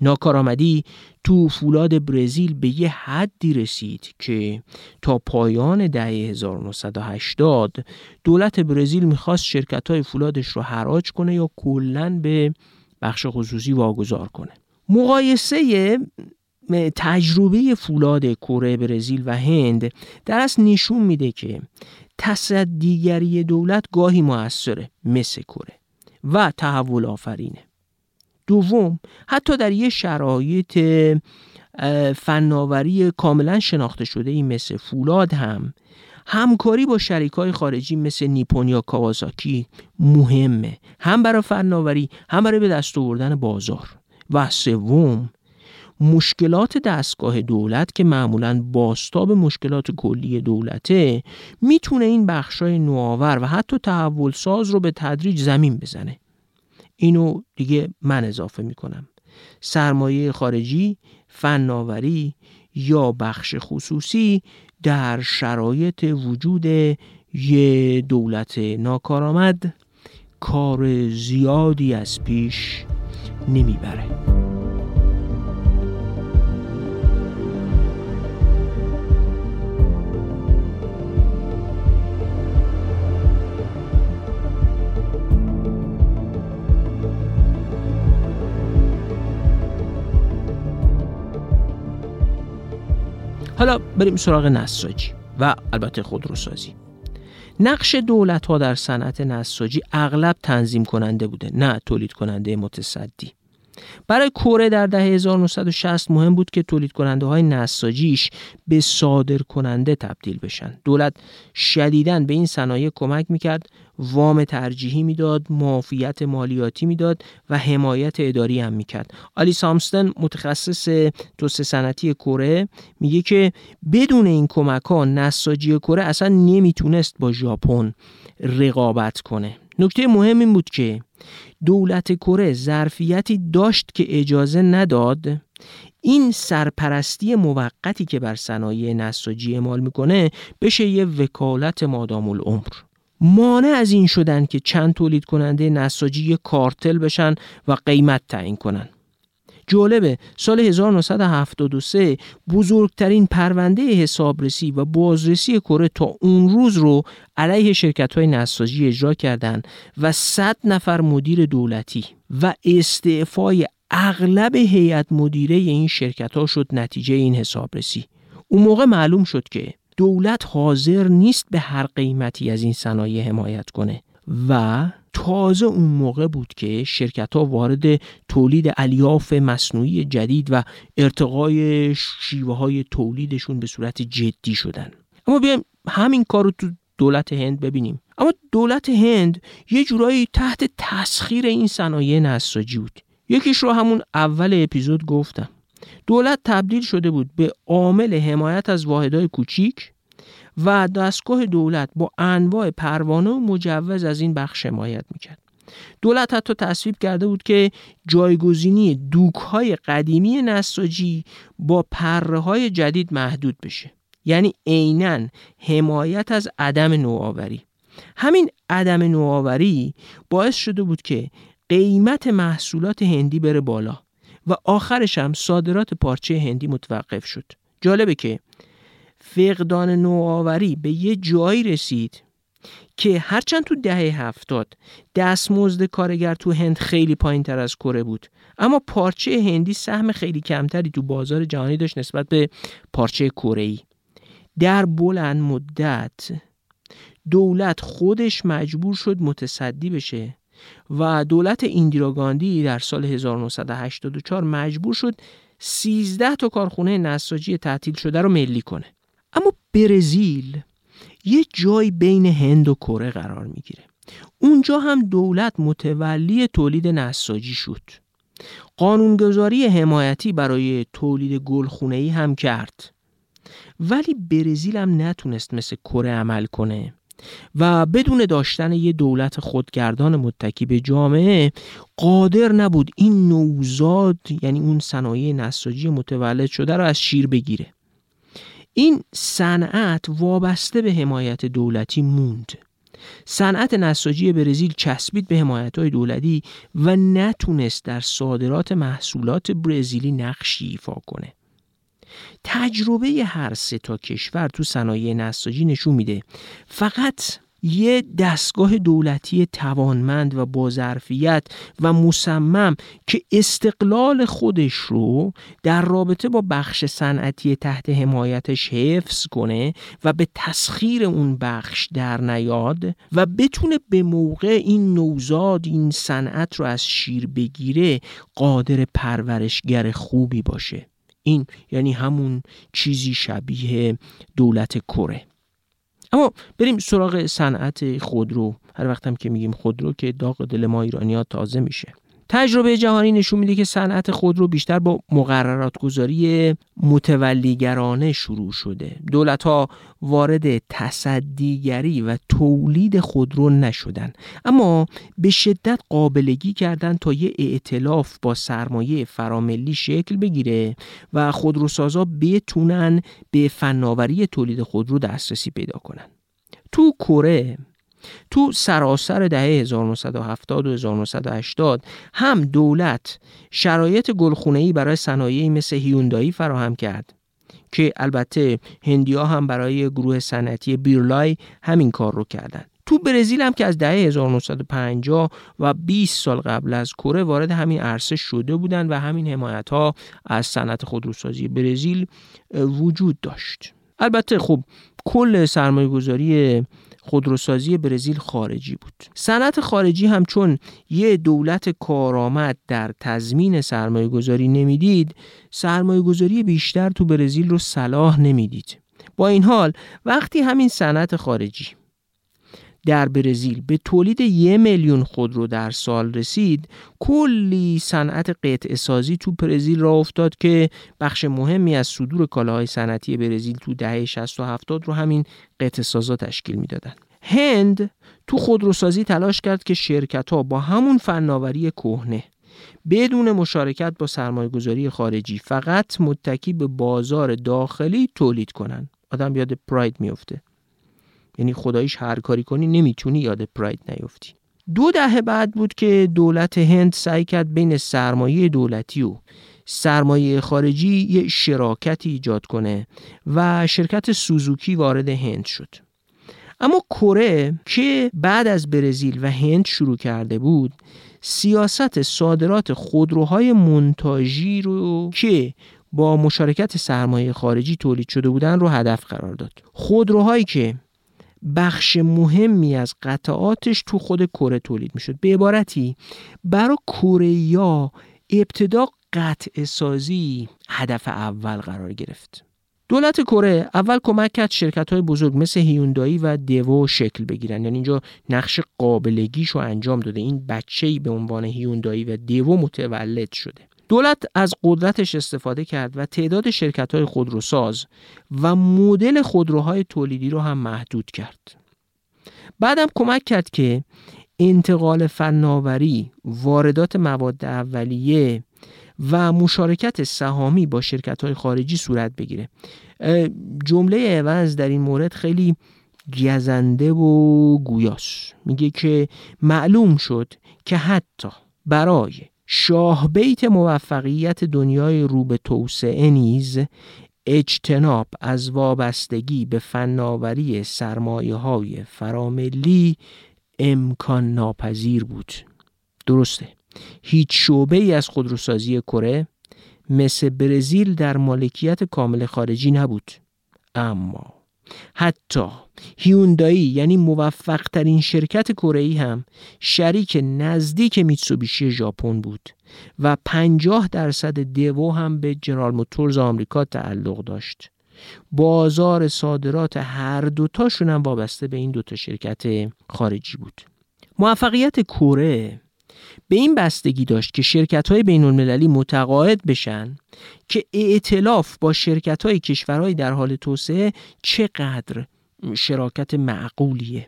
ناکارآمدی تو فولاد برزیل به یه حدی رسید که تا پایان دهه 1980 دولت برزیل می‌خواست شرکت های فولادش رو حراج کنه یا کلا به بخش خصوصی واگذار کنه. مقایسه تجربه فولاد کره برزیل و هند در اصل نشون میده که تصدیگری دولت گاهی موثره مثل کره و تحول آفرینه. دوم حتی در یه شرایط فناوری کاملا شناخته شده ای مثل فولاد هم همکاری با شریک های خارجی مثل نیپون یا کاوازاکی مهمه هم برای فناوری هم برای به دست آوردن بازار. و سوم مشکلات دستگاه دولت که معمولا باستاب مشکلات کلی دولته می‌تونه این بخشای نوآور و حتی تحول ساز رو به تدریج زمین بزنه. اینو دیگه من اضافه می‌کنم. سرمایه خارجی، فناوری یا بخش خصوصی در شرایط وجود یه دولت ناکارآمد کار زیادی از پیش نمی‌بره. حالا بریم سراغ نساجی و البته خودروسازی. نقش دولت ها در صنعت نساجی اغلب تنظیم کننده بوده نه تولید کننده متصدی. برای کره در دهه 1960 مهم بود که تولید کننده های نساجیش به صادر کننده تبدیل بشن. دولت شدیداً به این صنایع کمک می‌کرد وام ترجیحی می‌داد معافیت مالیاتی می‌داد و حمایت اداری هم می‌کرد. آلی سامستن متخصص توسعه صنعتی کره میگه که بدون این کمک ها نساجی کره اصلا نمی‌تونست با ژاپن رقابت کنه. نکته مهم این بود که دولت کره ظرفیتی داشت که اجازه نداد این سرپرستی موقتی که بر صنایع نساجی اعمال می‌کنه بشه یه وکالت مادام العمر. مانع از این شدن که چند تولید کننده نساجی کارتل بشن و قیمت تعیین کنن. جالبه سال 1973 بزرگترین پرونده حسابرسی و بازرسی کره تا اون روز رو علیه شرکت های نساجی اجرا کردند و 100 نفر مدیر دولتی و استعفای اغلب هیئت مدیره این شرکت ها شد نتیجه این حسابرسی. اون موقع معلوم شد که دولت حاضر نیست به هر قیمتی از این صنایع حمایت کنه. و تازه اون موقع بود که شرکت ها وارد تولید الیاف مصنوعی جدید و ارتقای شیوه های تولیدشون به صورت جدی شدن. اما بیایم همین کار رو تو دولت هند ببینیم. اما دولت هند یه جورایی تحت تسخیر این صنایع نساجی بود. یکیش رو همون اول اپیزود گفتم. دولت تبدیل شده بود به عامل حمایت از واحدهای کوچیک و دستگاه دولت با انواع پروانه و مجوز از این بخش حمایت می‌کرد. دولت حتی تصویب کرده بود که جایگزینی دوکهای قدیمی نساجی با پره های جدید محدود بشه. یعنی عینا حمایت از عدم نوآوری. همین عدم نوآوری باعث شده بود که قیمت محصولات هندی بره بالا. و آخرش هم صادرات پارچه هندی متوقف شد. جالبه که فقدان نوآوری به یه جایی رسید که هرچند تو دهه هفتاد دستمزد کارگر تو هند خیلی پایین تر از کره بود اما پارچه هندی سهم خیلی کمتری تو بازار جهانی داشت نسبت به پارچه کره در بلند مدت دولت خودش مجبور شد متصدی بشه و دولت ایندیراگاندی در سال 1984 مجبور شد 13 تا کارخونه نساجی تعطیل شده رو ملی کنه. اما برزیل یه جای بین هند و کره قرار می‌گیره. اونجا هم دولت متولی تولید نساجی شد. قانونگذاری حمایتی برای تولید گلخونه هم کرد. ولی برزیل هم نتونست مثل کره عمل کنه. و بدون داشتن یه دولت خودگردان متکی به جامعه قادر نبود این نوزاد یعنی اون صنایع نساجی متولد شده رو از شیر بگیره. این صنعت وابسته به حمایت دولتی موند. صنعت نساجی برزیل چسبید به حمایت های دولتی و نتونست در صادرات محصولات برزیلی نقشی ایفا کنه. تجربه هر سه تا کشور تو صنایع نساجی نشون میده. فقط یه دستگاه دولتی توانمند و با ظرفیت و مصمم که استقلال خودش رو در رابطه با بخش صنعتی تحت حمایتش حفظ کنه و به تسخیر اون بخش در نیاد و بتونه به موقع این نوزاد این صنعت رو از شیر بگیره قادر پرورشگر خوبی باشه. این یعنی همون چیزی شبیه دولت کره. اما بریم سراغ صنعت خودرو. هر وقتم که میگیم خودرو که داغ دل ما ایرانی ها تازه میشه. تجربه جهانی نشون میده که صنعت خودرو بیشتر با مقررات گذاری متولیگرانه شروع شده. دولت ها وارد تصدیگری و تولید خودرو نشدن اما به شدت قابلگی کردن تا یه ائتلاف با سرمایه فراملی شکل بگیره و خودروسازا بتونن به فناوری تولید خودرو دسترسی پیدا کنن. تو کره تو سراسر دهه 1970 و 1980 هم دولت شرایط گلخونه‌ای برای صنایعی مثل هیوندایی فراهم کرد که البته هندیا هم برای گروه صنعتی بیرلای همین کار رو کردن. تو برزیل هم که از دهه 1950 و 20 سال قبل از کره وارد همین عرصه شده بودند و همین حمایت ها از صنعت خودروسازی برزیل وجود داشت. البته خب کل سرمایه گذاری خودروسازی برزیل خارجی بود. صنعت خارجی هم چون یه دولت کارآمد در تضمین سرمایه گذاری نمی‌دید سرمایه گذاری بیشتر تو برزیل رو صلاح نمی‌دید. با این حال وقتی همین صنعت خارجی در برزیل به تولید یه میلیون خودرو در سال رسید کلی صنعت قطع سازی تو برزیل را افتاد که بخش مهمی از صدور کالاهای صنعتی برزیل تو دهه 60 و 70 رو همین قطع سازا تشکیل می‌دادن. هند تو خودروسازی تلاش کرد که شرکت ها با همون فناوری کهنه بدون مشارکت با سرمایه گذاری خارجی فقط متکی به بازار داخلی تولید کنن. آدم یاد پراید میفته یعنی خدایش هر کاری کنی نمی‌تونی یاد پراید نیفتی. دو دهه بعد بود که دولت هند سعی کرد بین سرمایه دولتی و سرمایه خارجی یه شراکتی ایجاد کنه و شرکت سوزوکی وارد هند شد. اما کره که بعد از برزیل و هند شروع کرده بود سیاست صادرات خودروهای منتاژی رو که با مشارکت سرمایه خارجی تولید شده بودن رو هدف قرار داد. خودروهایی که بخش مهمی از قطعاتش تو خود کره تولید می‌شد. به عبارتی برای کره ابتدا قطع سازی هدف اول قرار گرفت. دولت کره اول کمک کرد شرکت های بزرگ مثل هیوندایی و دیوو شکل بگیرن یعنی اینجا نقش قابلگیش رو انجام داده. این بچه به عنوان هیوندایی و دیوو متولد شده. دولت از قدرتش استفاده کرد و تعداد شرکت های خودروساز و مدل خودروهای تولیدی رو هم محدود کرد. بعدم کمک کرد که انتقال فناوری، واردات مواد اولیه و مشارکت سهامی با شرکت های خارجی صورت بگیره. جمله عوض در این مورد خیلی گزنده و گویاست. میگه که معلوم شد که حتی برای شاه بیت موفقیت دنیای رو به توسعه نیز اجتناب از وابستگی به فناوری سرمایه های فراملی امکان ناپذیر بود. درسته هیچ شعبه ای از خودروسازی کره مثل برزیل در مالکیت کامل خارجی نبود. اما حتی هیوندایی یعنی موفق ترین شرکت کره هم شریک نزدیک میتسوبیشی ژاپن بود و 50 درصد دیو هم به جنرال موتورز آمریکا تعلق داشت. بازار صادرات هر دوتاشون هم وابسته به این دوتا شرکت خارجی بود. موفقیت کره به این بستگی داشت که شرکت های بین المللی متقاعد بشن که ائتلاف با شرکت های کشورهای در حال توسعه چقدر شراکت معقولیه.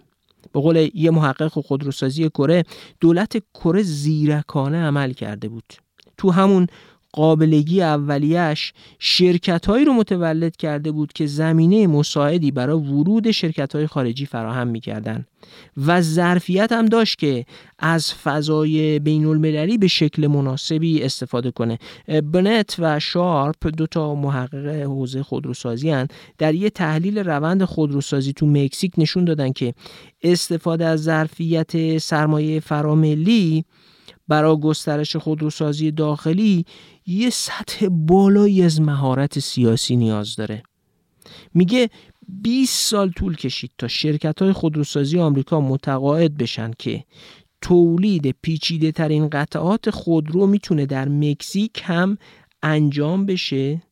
به قول یه محقق خودروسازی کره دولت کره زیرکانه عمل کرده بود. تو همون قابلگی اولیش شرکت هایی رو متولد کرده بود که زمینه مساعدی برای ورود شرکت های خارجی فراهم می‌کردن. و ظرفیت هم داشت که از فضای بین المللی به شکل مناسبی استفاده کنه. بنت و شارپ دو تا محقق حوزه خودروسازی هن. در یه تحلیل روند خودروسازی تو مکزیک نشون دادن که استفاده از ظرفیت سرمایه فراملی برای گسترش خودروسازی داخلی یه سطح بالایی از مهارت سیاسی نیاز داره. میگه 20 سال طول کشید تا شرکت های خودروسازی آمریکا متقاعد بشن که تولید پیچیده ترین قطعات خودرو می‌تونه در مکزیک هم انجام بشه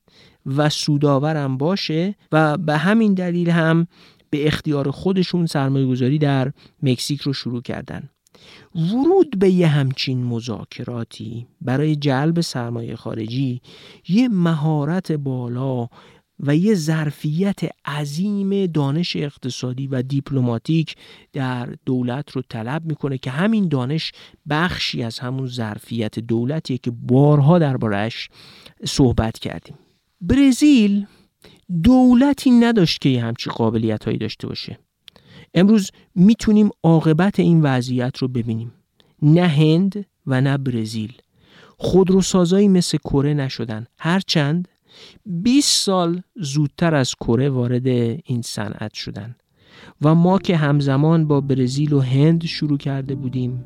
و سودآورم باشه و به همین دلیل هم به اختیار خودشون سرمایه گذاری در مکزیک رو شروع کردن. ورود به یه همچین مذاکراتی برای جلب سرمایه خارجی یه مهارت بالا و یه ظرفیت عظیم دانش اقتصادی و دیپلماتیک در دولت رو طلب می‌کنه که همین دانش بخشی از همون ظرفیت دولتیه که بارها دربارهش صحبت کردیم. برزیل دولتی نداشت که یه همچی قابلیت هایی داشته باشه. امروز می‌تونیم عاقبت این وضعیت رو ببینیم. نه هند و نه برزیل. خودروسازایی مثل کره نشدن. هرچند 20 سال زودتر از کره وارد این صنعت شدن. و ما که همزمان با برزیل و هند شروع کرده بودیم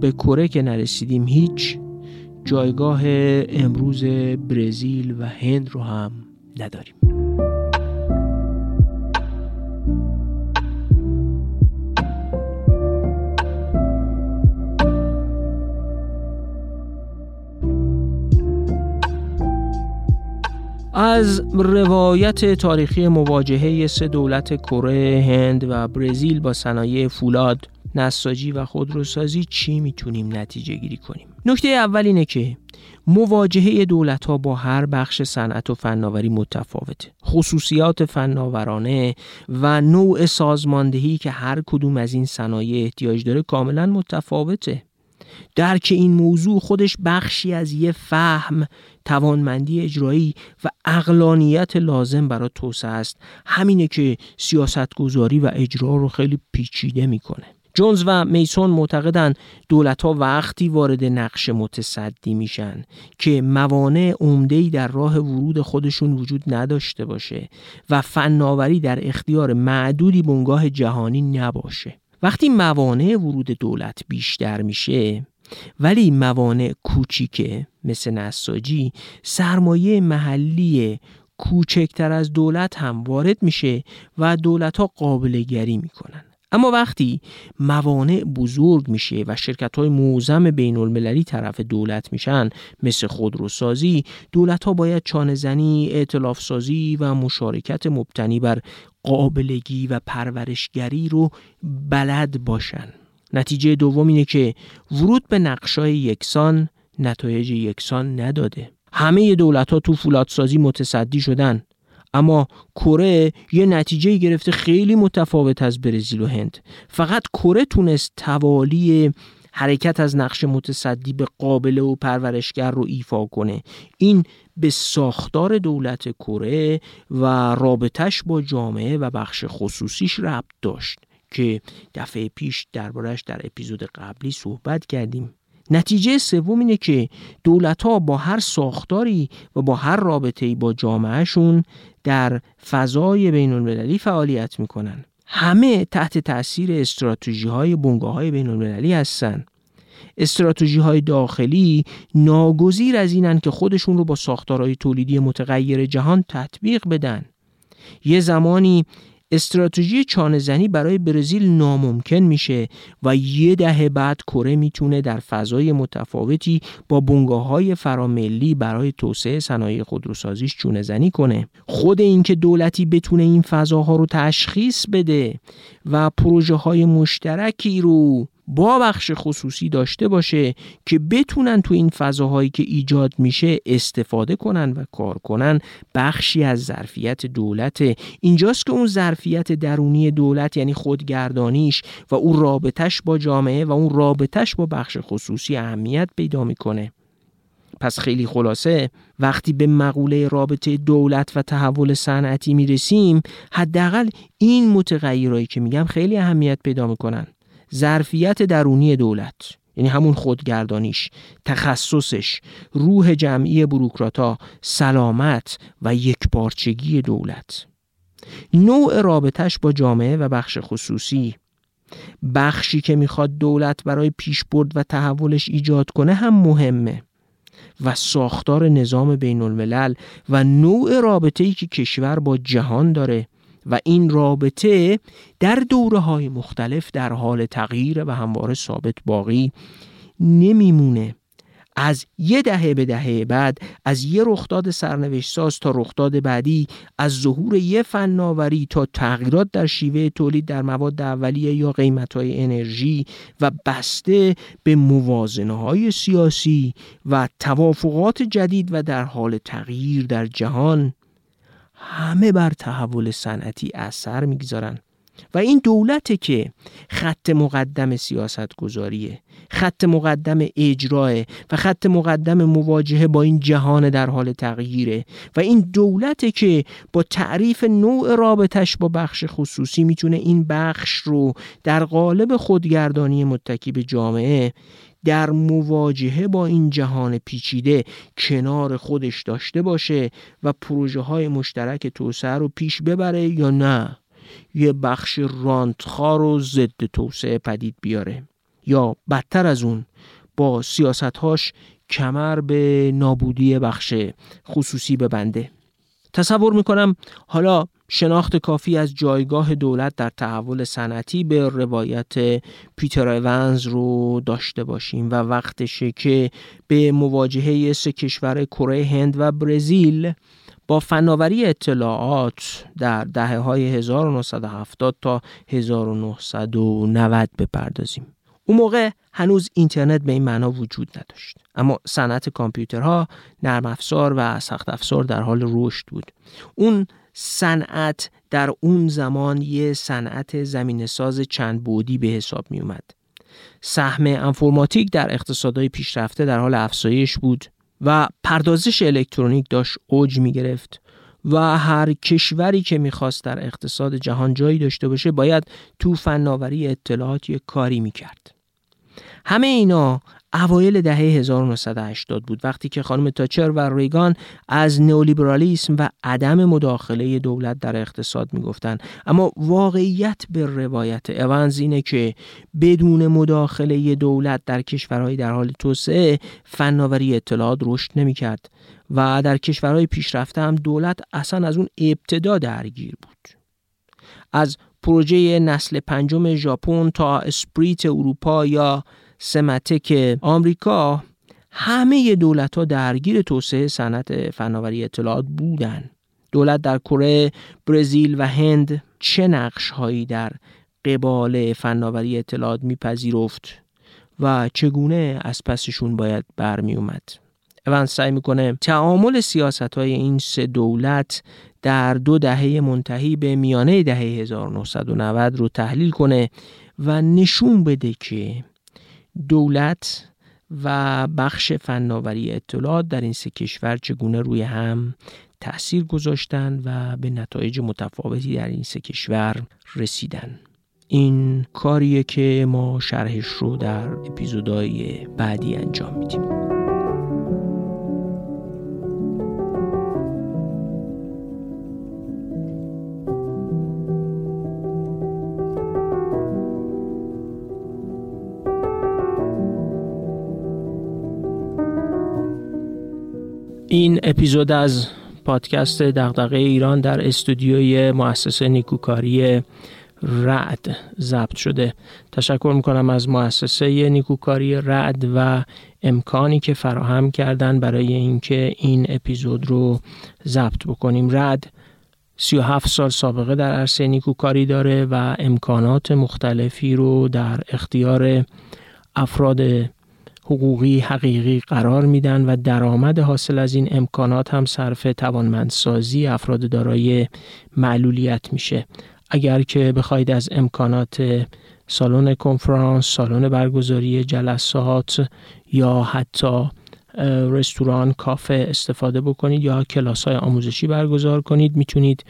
به کره که نرسیدیم هیچ جایگاه امروز برزیل و هند رو هم نداریم. از روایت تاریخی مواجهه سه دولت کره، هند و برزیل با صنایع فولاد، نساجی و خودروسازی چی می‌تونیم نتیجه گیری کنیم؟ نکته اول اینه که مواجهه دولت ها با هر بخش صنعت و فناوری متفاوته خصوصیات فناورانه و نوع سازماندهی که هر کدوم از این صنایع احتیاج داره کاملا متفاوته درک این موضوع خودش بخشی از یه فهم توانمندی اجرایی و اقلانیت لازم برای توسعه است. همینه که سیاستگذاری و اجرا رو خیلی پیچیده می‌کنه. جونز و میسون معتقدند دولت ها وقتی وارد نقش متصدی میشن که موانع عمده‌ای در راه ورود خودشون وجود نداشته باشه و فناوری در اختیار معدودی بنگاه جهانی نباشه. وقتی موانع ورود دولت بیشتر میشه ولی موانع کوچیکه مثل نساجی سرمایه محلی کوچکتر از دولت هم وارد میشه و دولت ها قابل گری می‌کنن. اما وقتی موانع بزرگ میشه و شرکت های موزم بین المللی طرف دولت میشن مثل خودروسازی دولت ها باید چانه زنی، اعتلاف سازی و مشارکت مبتنی بر قابلگی و پرورشگری رو بلد باشن. نتیجه دوم اینه که ورود به نقشای یکسان نتایج یکسان نداده. همه دولت ها تو فولادسازی متصدی شدن. اما کره یه نتیجه گرفته خیلی متفاوت از برزیل و هند. فقط کره تونست توالی حرکت از نقش متصدی به قابل و پرورشگر رو ایفا کنه. این به ساختار دولت کره و رابطش با جامعه و بخش خصوصیش ربط داشت که دفعه پیش دربارش در اپیزود قبلی صحبت کردیم. نتیجه سوم اینه که دولت ها با هر ساختاری و با هر رابطه با جامعهشون در فضای بین المللی فعالیت می‌کنن. همه تحت تاثیر استراتژی های بنگاه های بین المللی هستن. استراتژی های داخلی ناگزیر از اینن که خودشون رو با ساختارهای تولیدی متغیر جهان تطبیق بدن. یه زمانی استراتژی چانه برای برزیل ناممکن میشه و یه دهه بعد کره می‌تونه در فضای متفاوتی با بنگاه های فراملی برای توسعه صنایع خودروسازیش چونه زنی کنه. خود اینکه دولتی بتونه این فضاها رو تشخیص بده و پروژه های مشترکی رو با بخش خصوصی داشته باشه که بتونن تو این فضاهایی که ایجاد میشه استفاده کنن و کار کنن. بخشی از ظرفیت دولت. اینجاست که اون ظرفیت درونی دولت یعنی خودگردانیش و اون رابطش با جامعه و اون رابطش با بخش خصوصی اهمیت پیدا می‌کنه. پس خیلی خلاصه وقتی به مقوله رابطه دولت و تحول صنعتی می‌رسیم حداقل این متغیرهایی که میگم خیلی اهمیت پیدا می‌کنن. ظرفیت درونی دولت یعنی همون خودگردانیش تخصصش روح جمعی بروکراتا سلامت و یکپارچگی دولت. نوع رابطش با جامعه و بخش خصوصی. بخشی که می‌خواد دولت برای پیشبرد و تحولش ایجاد کنه هم مهمه و ساختار نظام بین الملل و نوع رابطه‌ای که کشور با جهان داره و این رابطه در دوره های مختلف در حال تغییر و همواره ثابت باقی نمیمونه. از یه دهه به دهه بعد از یه رخداد سرنوشت ساز تا رخداد بعدی از ظهور یه فناوری تا تغییرات در شیوه تولید در مواد اولیه یا قیمت های انرژی و بسته به موازنه های سیاسی و توافقات جدید و در حال تغییر در جهان همه بر تحول صنعتی اثر می‌گذارن. و این دولته که خط مقدم سیاست گذاریه خط مقدم اجراه و خط مقدم مواجهه با این جهان در حال تغییره. و این دولته که با تعریف نوع رابطش با بخش خصوصی می‌تونه این بخش رو در قالب خودگردانی متکی به جامعه در مواجهه با این جهان پیچیده کنار خودش داشته باشه و پروژه های مشترک توسعه رو پیش ببره یا نه. یه بخش رانتخار و ضد توسعه پدید بیاره. یا بدتر از اون با سیاستهاش کمر به نابودی بخش خصوصی ببنده. تصور می‌کنم حالا شناخت کافی از جایگاه دولت در تحول صنعتی به روایت پیتر ایونز رو داشته باشیم و وقتشه که به مواجهه سه کشور کره هند و برزیل با فناوری اطلاعات در دهه های 1970 تا 1990 بپردازیم. اون موقع هنوز اینترنت به این معنا وجود نداشت اما صنعت کامپیوترها نرم افزار و سخت افزار در حال رشد بود اون صنعت در اون زمان یه صنعت زمین ساز چند بودی به حساب می اومد سهم انفرماتیک در اقتصادهای پیشرفته در حال افزایش بود و پردازش الکترونیک داشت اوج می گرفت و هر کشوری که می‌خواست در اقتصاد جهان جایی داشته باشه باید تو فناوری اطلاعات یک کاری می‌کرد. همه اینا اوایل دهه 1980 بود وقتی که خانم تاچر و ریگان از نئولیبرالیسم و عدم مداخله دولت در اقتصاد می‌گفتند. اما واقعیت به روایت اونز اینه که بدون مداخله دولت در کشورهای در حال توسعه فناوری اطلاعات رشد نمی‌کرد و در کشورهای پیشرفته هم دولت اصلا از اون ابتدا درگیر بود. از پروژه نسل پنجم ژاپن تا اسپریت اروپا یا سمتک آمریکا همه دولت ها درگیر توسعه صنعت فناوری اطلاعات بودند. دولت در کره، برزیل و هند چه نقش هایی در قبال فناوری اطلاعات میپذیرفت و چگونه از پسشون باید برمی اومد. اون سعی می‌کنه تعامل سیاست های این سه دولت در دو دهه منتهی به میانه دهه 1990 رو تحلیل کنه و نشون بده که دولت و بخش فناوری اطلاعات در این سه کشور چگونه روی هم تأثیر گذاشتن و به نتایج متفاوتی در این سه کشور رسیدن. این کاریه که ما شرحش رو در اپیزودهای بعدی انجام میدیم. این اپیزود از پادکست دغدغه ایران در استودیوی مؤسسه نیکوکاری رعد ضبط شده. تشکر می‌کنم از مؤسسه نیکوکاری رعد و امکانی که فراهم کردن برای اینکه این اپیزود رو ضبط بکنیم. رعد 37 سال سابقه در عرصه نیکوکاری داره و امکانات مختلفی رو در اختیار افراد حقوقی حقیقی قرار میدن و درآمد حاصل از این امکانات هم صرف توانمندسازی افراد دارای معلولیت میشه. اگر که بخواید از امکانات سالن کنفرانس، سالن برگزاری جلسات یا حتی رستوران، کافه استفاده بکنید یا کلاس های آموزشی برگزار کنید می‌تونید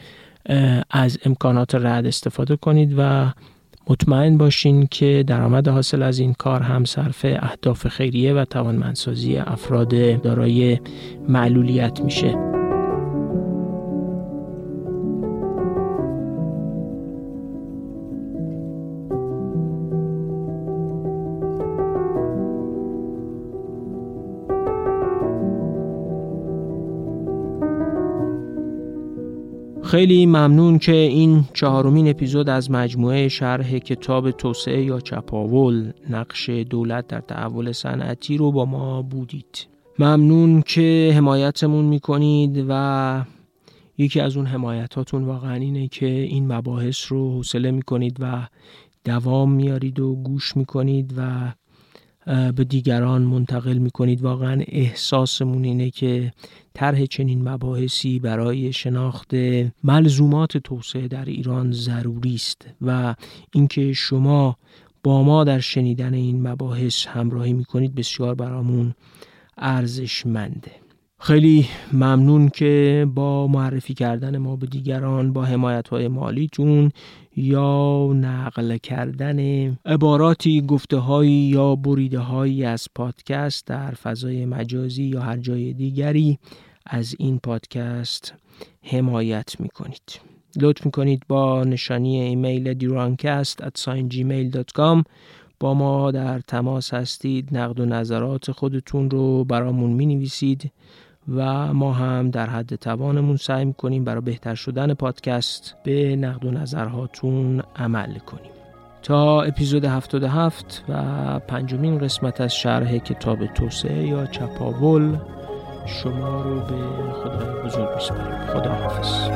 از امکانات رد استفاده کنید و مطمئن باشین که درآمد حاصل از این کار هم صرف اهداف خیریه و توانمندسازی افراد دارای معلولیت میشه. خیلی ممنون که این چهارمین اپیزود از مجموعه شرح کتاب توسعه یا چپاول نقش دولت در تحول صنعتی رو با ما بودید. ممنون که حمایتمون می‌کنید و یکی از اون حمایتاتون واقعا اینه که این مباحث رو حوصله می‌کنید و دوام میارید و گوش می‌کنید و به دیگران منتقل می‌کنید. واقعا احساسمون اینه که طرح چنین مباحثی برای شناخت ملزومات توسعه در ایران ضروری است و اینکه شما با ما در شنیدن این مباحث همراهی می‌کنید بسیار برامون ارزشمنده. خیلی ممنون که با معرفی کردن ما به دیگران با حمایت های مالیتون یا نقل کردن عباراتی گفته هایی یا بریده هایی از پادکست در فضای مجازی یا هر جای دیگری از این پادکست حمایت می کنید لطف می کنید با نشانی ایمیل دیرانکست at gmail.com با ما در تماس هستید. نقد و نظرات خودتون رو برامون می نویسید و ما هم در حد توانمون سعی می‌کنیم برای بهتر شدن پادکست به نقد و نظرهاتون عمل کنیم. تا اپیزود 77 و پنجمین قسمت از شرح کتاب توسعه یا چپاول شما رو به خدای بزرگ میسپاریم خدا حافظ